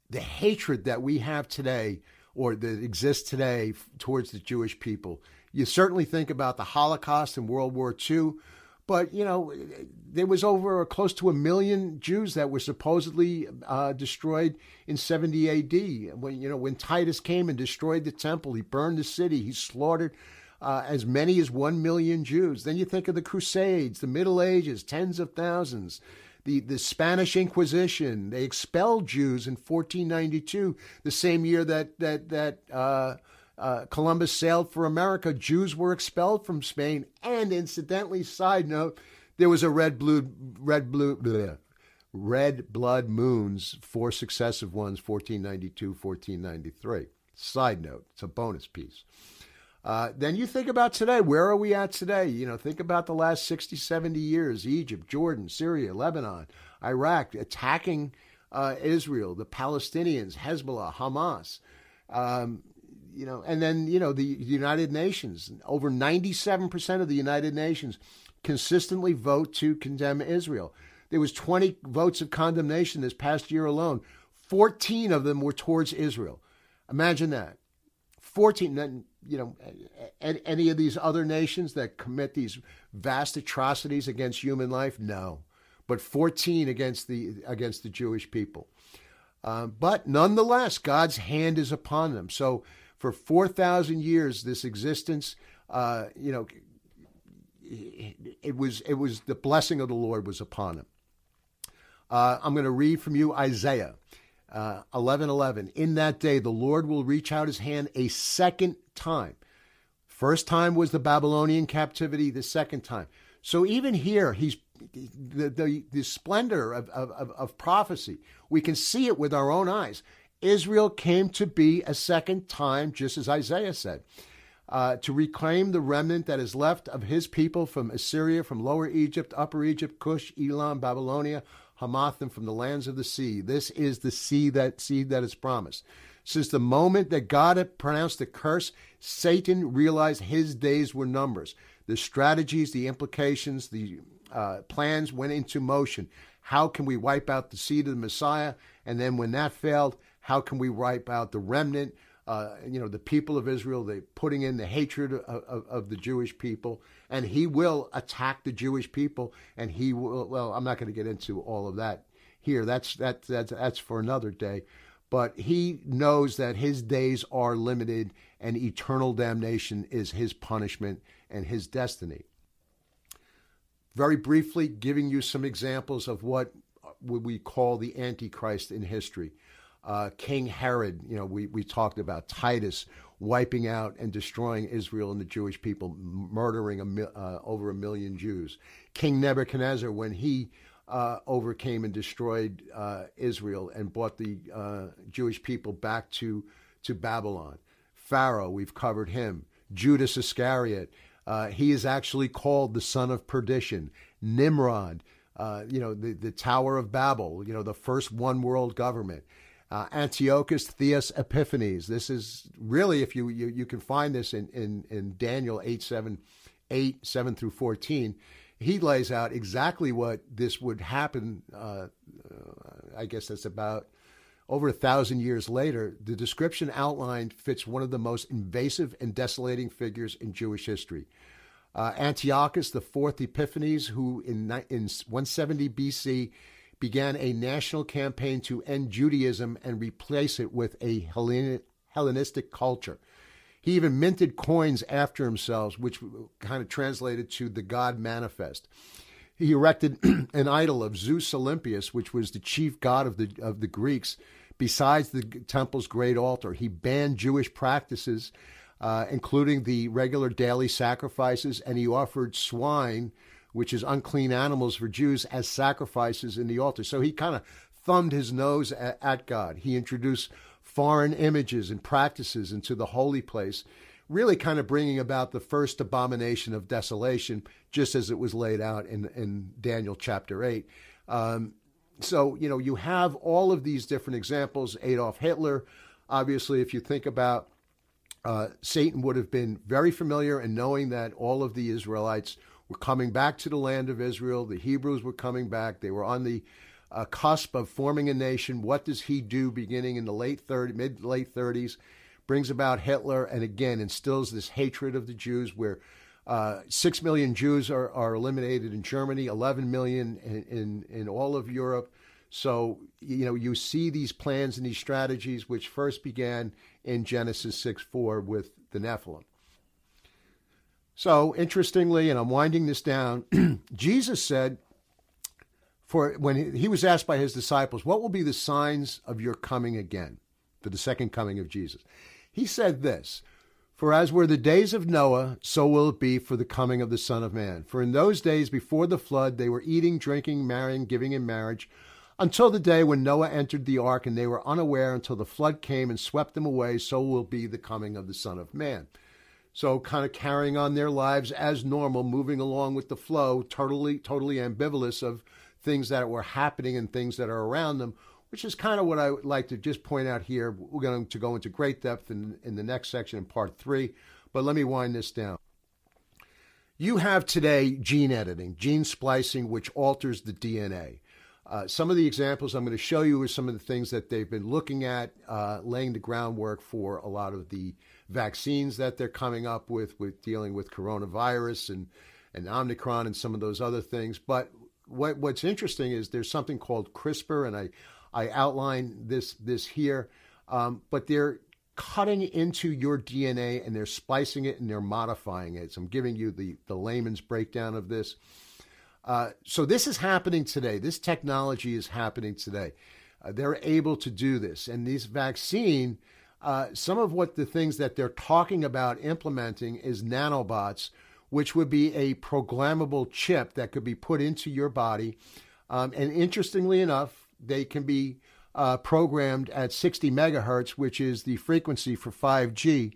the hatred that we have today or that exists today towards the Jewish people. You certainly think about the Holocaust and World War II, but you know there was over close to a million Jews that were supposedly uh, destroyed in 70 A.D. When you know when Titus came and destroyed the temple, he burned the city, he slaughtered. Uh, as many as one million Jews. Then you think of the Crusades, the Middle Ages, tens of thousands the, the Spanish Inquisition. They expelled Jews in 1492, the same year that that that uh, uh, Columbus sailed for America, Jews were expelled from Spain. And incidentally, side note, there was a red blue, red blue, bleh, red blood moons, four successive ones, 1492, 1493. Side note, it's a bonus piece. Uh, then you think about today. Where are we at today? You know, think about the last 60, 70 years Egypt, Jordan, Syria, Lebanon, Iraq, attacking uh, Israel, the Palestinians, Hezbollah, Hamas. Um, you know, and then, you know, the United Nations, over 97% of the United Nations consistently vote to condemn Israel. There was 20 votes of condemnation this past year alone. 14 of them were towards Israel. Imagine that. 14 you know, any of these other nations that commit these vast atrocities against human life? No, but 14 against the against the Jewish people. Uh, but nonetheless, God's hand is upon them. So for 4,000 years, this existence, uh, you know, it was it was the blessing of the Lord was upon him. Uh, I'm going to read from you Isaiah uh, 11 11. In that day, the Lord will reach out his hand a second time. First time was the Babylonian captivity, the second time. So even here, he's the, the, the splendor of, of, of prophecy. We can see it with our own eyes. Israel came to be a second time, just as Isaiah said, uh, to reclaim the remnant that is left of his people from Assyria, from Lower Egypt, Upper Egypt, Cush, Elam, Babylonia, Hamath, and from the lands of the sea. This is the seed that seed that is promised. Since the moment that God had pronounced the curse, Satan realized his days were numbers. The strategies, the implications, the uh, plans went into motion. How can we wipe out the seed of the Messiah? And then when that failed, how can we wipe out the remnant? Uh, you know, the people of Israel, they putting in the hatred of, of, of, the Jewish people, and he will attack the Jewish people, and he will. Well, I'm not going to get into all of that here. That's that that's that's for another day but he knows that his days are limited and eternal damnation is his punishment and his destiny. Very briefly, giving you some examples of what would we call the Antichrist in history. Uh, King Herod, you know, we, we talked about Titus wiping out and destroying Israel and the Jewish people, murdering a, uh, over a million Jews. King Nebuchadnezzar, when he uh, overcame and destroyed uh, Israel and brought the uh, Jewish people back to, to Babylon. Pharaoh, we've covered him. Judas Iscariot, uh, he is actually called the son of perdition. Nimrod, you know, the, the Tower of Babel, you know, the first one world government. Uh, Antiochus Theos Epiphanes. This is really, if you, you, you can find this in, in, in Daniel 8, 7, 8, 7 through 14 he lays out exactly what this would happen. Uh, I guess that's about over a thousand years later. The description outlined fits one of the most invasive and desolating figures in Jewish history. Uh, Antiochus the Fourth Epiphanes, who in, in 170 BC began a national campaign to end Judaism and replace it with a Hellenistic culture. He even minted coins after himself, which kind of translated to the God manifest. He erected an idol of Zeus Olympius, which was the chief god of the of the Greeks, besides the temple's great altar. He banned Jewish practices, uh, including the regular daily sacrifices, and he offered swine, which is unclean animals for Jews, as sacrifices in the altar. So he kind of thumbed his nose at, at God. He introduced foreign images and practices into the holy place, really kind of bringing about the first abomination of desolation, just as it was laid out in, in Daniel chapter 8. Um, so, you know, you have all of these different examples. Adolf Hitler, obviously, if you think about uh, Satan would have been very familiar and knowing that all of the Israelites were coming back to the land of Israel. The Hebrews were coming back. They were on the uh, cusp of forming a nation. What does he do beginning in the late 30s, mid late 30s? Brings about Hitler and again instills this hatred of the Jews where uh, six million Jews are, are eliminated in Germany, 11 million in, in, in all of Europe. So, you know, you see these plans and these strategies, which first began in Genesis 6 4 with the Nephilim. So, interestingly, and I'm winding this down, Jesus said, for when he was asked by his disciples, What will be the signs of your coming again, for the second coming of Jesus? He said this For as were the days of Noah, so will it be for the coming of the Son of Man. For in those days before the flood, they were eating, drinking, marrying, giving in marriage, until the day when Noah entered the ark, and they were unaware until the flood came and swept them away, so will be the coming of the Son of Man. So, kind of carrying on their lives as normal, moving along with the flow, totally, totally ambivalent of things that were happening and things that are around them, which is kind of what I would like to just point out here. We're going to go into great depth in, in the next section in part three, but let me wind this down. You have today gene editing, gene splicing, which alters the DNA. Uh, some of the examples I'm going to show you are some of the things that they've been looking at, uh, laying the groundwork for a lot of the vaccines that they're coming up with, with dealing with coronavirus and, and Omicron and some of those other things. But what, what's interesting is there's something called CRISPR, and I, I outline this this here, um, but they're cutting into your DNA and they're splicing it and they're modifying it. So I'm giving you the the layman's breakdown of this. Uh, so this is happening today. This technology is happening today. Uh, they're able to do this, and these vaccine. Uh, some of what the things that they're talking about implementing is nanobots, which would be a programmable chip that could be put into your body. Um, and interestingly enough, they can be uh, programmed at 60 megahertz, which is the frequency for 5G.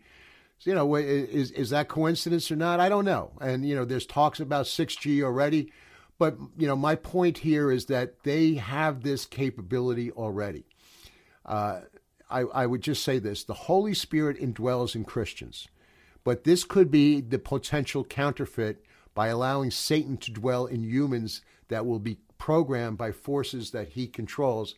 So, you know, is is that coincidence or not? I don't know. And you know, there's talks about 6G already, but you know, my point here is that they have this capability already. Uh, I, I would just say this: the Holy Spirit indwells in Christians, but this could be the potential counterfeit by allowing Satan to dwell in humans that will be programmed by forces that he controls.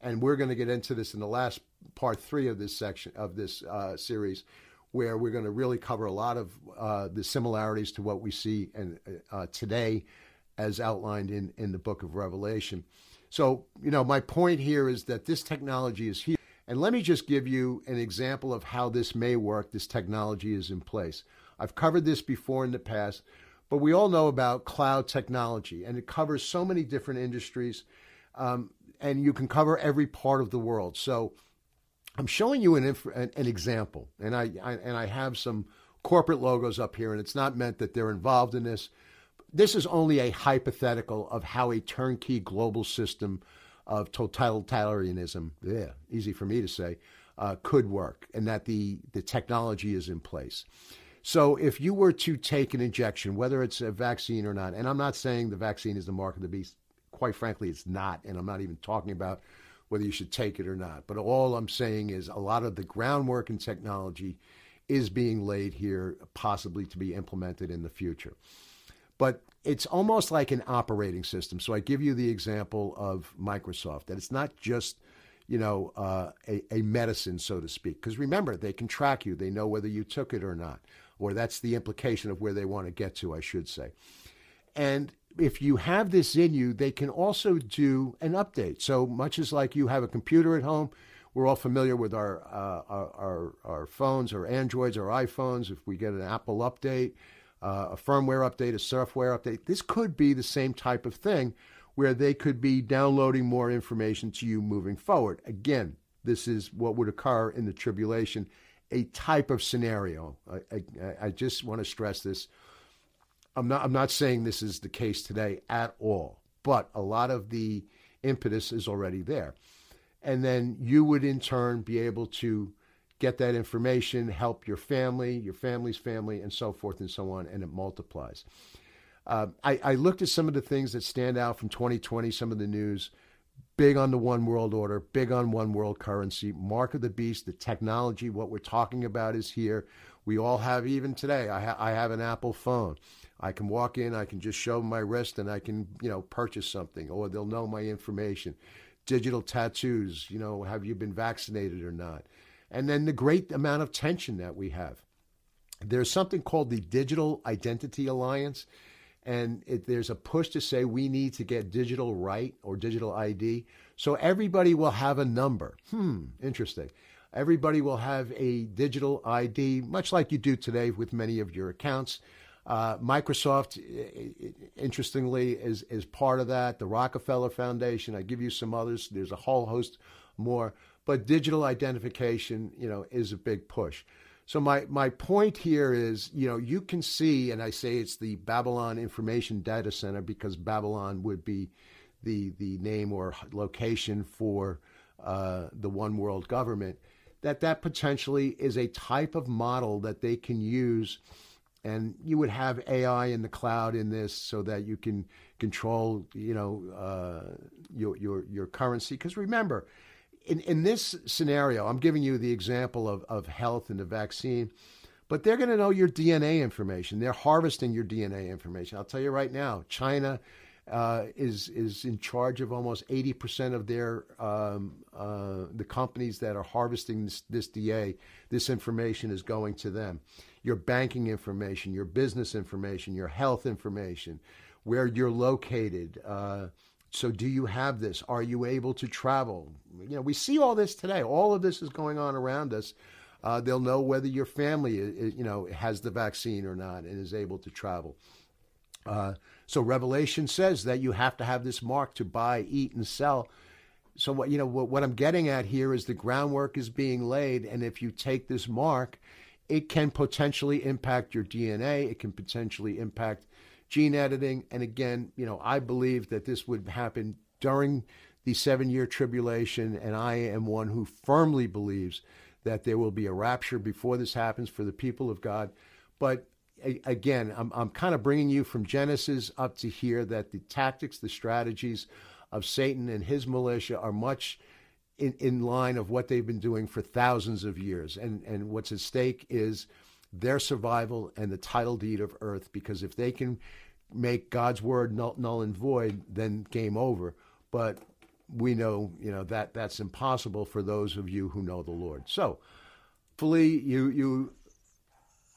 And we're going to get into this in the last part three of this section of this uh, series, where we're going to really cover a lot of uh, the similarities to what we see in, uh, today, as outlined in in the Book of Revelation. So, you know, my point here is that this technology is here. And let me just give you an example of how this may work. This technology is in place. I've covered this before in the past, but we all know about cloud technology, and it covers so many different industries, um, and you can cover every part of the world. So I'm showing you an, inf- an, an, example, and I, I and I have some corporate logos up here, and it's not meant that they're involved in this. This is only a hypothetical of how a turnkey global system of totalitarianism, yeah, easy for me to say, uh, could work, and that the the technology is in place. So if you were to take an injection, whether it's a vaccine or not, and I'm not saying the vaccine is the mark of the beast, quite frankly, it's not, and I'm not even talking about whether you should take it or not. But all I'm saying is a lot of the groundwork and technology is being laid here, possibly to be implemented in the future. But it's almost like an operating system. So I give you the example of Microsoft, that it's not just you know, uh, a, a medicine, so to speak. Because remember, they can track you. They know whether you took it or not or that's the implication of where they want to get to, I should say. And if you have this in you, they can also do an update. So much as like you have a computer at home, we're all familiar with our, uh, our, our, our, phones, our Androids, our iPhones. If we get an Apple update, uh, a firmware update, a software update, this could be the same type of thing where they could be downloading more information to you moving forward. Again, this is what would occur in the tribulation a type of scenario. I, I, I just want to stress this. I'm not, I'm not saying this is the case today at all, but a lot of the impetus is already there. And then you would in turn be able to get that information, help your family, your family's family, and so forth and so on, and it multiplies. Uh, I, I, looked at some of the things that stand out from 2020, some of the news big on the one world order, big on one world currency, mark of the beast, the technology, what we're talking about is here. We all have, even today, I, ha- I have an Apple phone. I can walk in, I can just show my wrist and I can, you know, purchase something or they'll know my information. Digital tattoos, you know, have you been vaccinated or not? And then the great amount of tension that we have. There's something called the Digital Identity Alliance and it, there's a push to say we need to get digital right or digital ID. So everybody will have a number. Hmm, interesting. Everybody will have a digital ID, much like you do today with many of your accounts. Uh, Microsoft, interestingly, is is part of that. The Rockefeller Foundation. I give you some others. There's a whole host more, but digital identification, you know, is a big push. So my my point here is, you know, you can see, and I say it's the Babylon Information Data Center because Babylon would be the the name or location for uh, the one world government. That that potentially is a type of model that they can use, and you would have AI in the cloud in this so that you can control, you know, uh, your your your currency. Because remember in, in this scenario, I'm giving you the example of, of health and the vaccine, but they're going to know your DNA information. They're harvesting your DNA information. I'll tell you right now, China uh, is is in charge of almost 80% of their um, uh, the companies that are harvesting this, this DA. This information is going to them. Your banking information, your business information, your health information, where you're located. Uh, so, do you have this? Are you able to travel? You know, we see all this today. All of this is going on around us. Uh, they'll know whether your family, is, you know, has the vaccine or not and is able to travel. Uh, so, Revelation says that you have to have this mark to buy, eat, and sell. So, what you know, what, what I'm getting at here is the groundwork is being laid, and if you take this mark, it can potentially impact your DNA. It can potentially impact gene editing. And again, you know, I believe that this would happen during the seven year tribulation. And I am one who firmly believes that there will be a rapture before this happens for the people of God. But again, I'm, I'm kind of bringing you from Genesis up to here that the tactics, the strategies of Satan and his militia are much in, in line of what they've been doing for thousands of years. And, and what's at stake is their survival and the title deed of earth because if they can make God's word null, null and void, then game over. But we know, you know, that that's impossible for those of you who know the Lord. So, hopefully, you you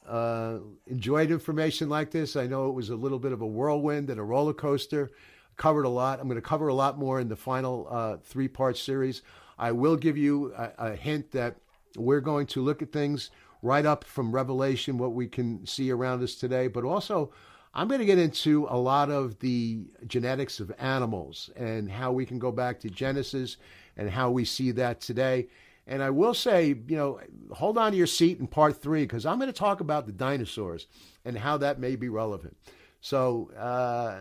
uh, enjoyed information like this. I know it was a little bit of a whirlwind and a roller coaster. Covered a lot. I'm going to cover a lot more in the final uh, three part series. I will give you a, a hint that we're going to look at things right up from Revelation, what we can see around us today, but also I'm going to get into a lot of the genetics of animals and how we can go back to Genesis and how we see that today. And I will say, you know, hold on to your seat in part three because I'm going to talk about the dinosaurs and how that may be relevant. So, uh,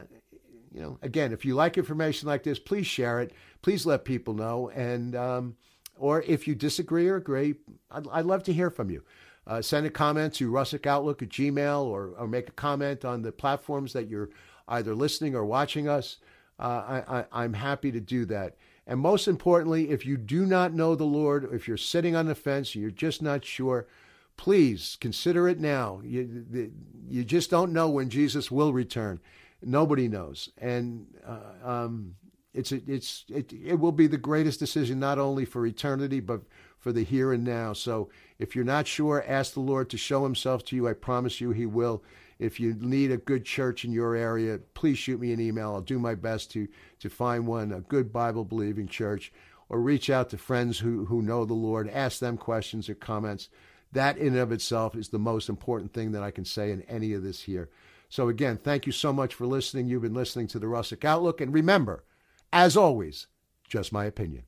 you know, again, if you like information like this, please share it. Please let people know. And, um, or if you disagree or agree, I'd, I'd love to hear from you. Uh, send a comment to russickoutlook at gmail or, or make a comment on the platforms that you're either listening or watching us. Uh, I, I'm happy to do that. And most importantly, if you do not know the Lord, if you're sitting on the fence and you're just not sure, please consider it now. You, you just don't know when Jesus will return. Nobody knows. And uh, um, it's, it's, it, it will be the greatest decision, not only for eternity, but for the here and now. So if you're not sure, ask the Lord to show himself to you. I promise you he will. If you need a good church in your area, please shoot me an email. I'll do my best to, to find one, a good Bible believing church, or reach out to friends who, who know the Lord, ask them questions or comments. That in and of itself is the most important thing that I can say in any of this here. So again, thank you so much for listening. You've been listening to the Russick Outlook. And remember, as always, just my opinion.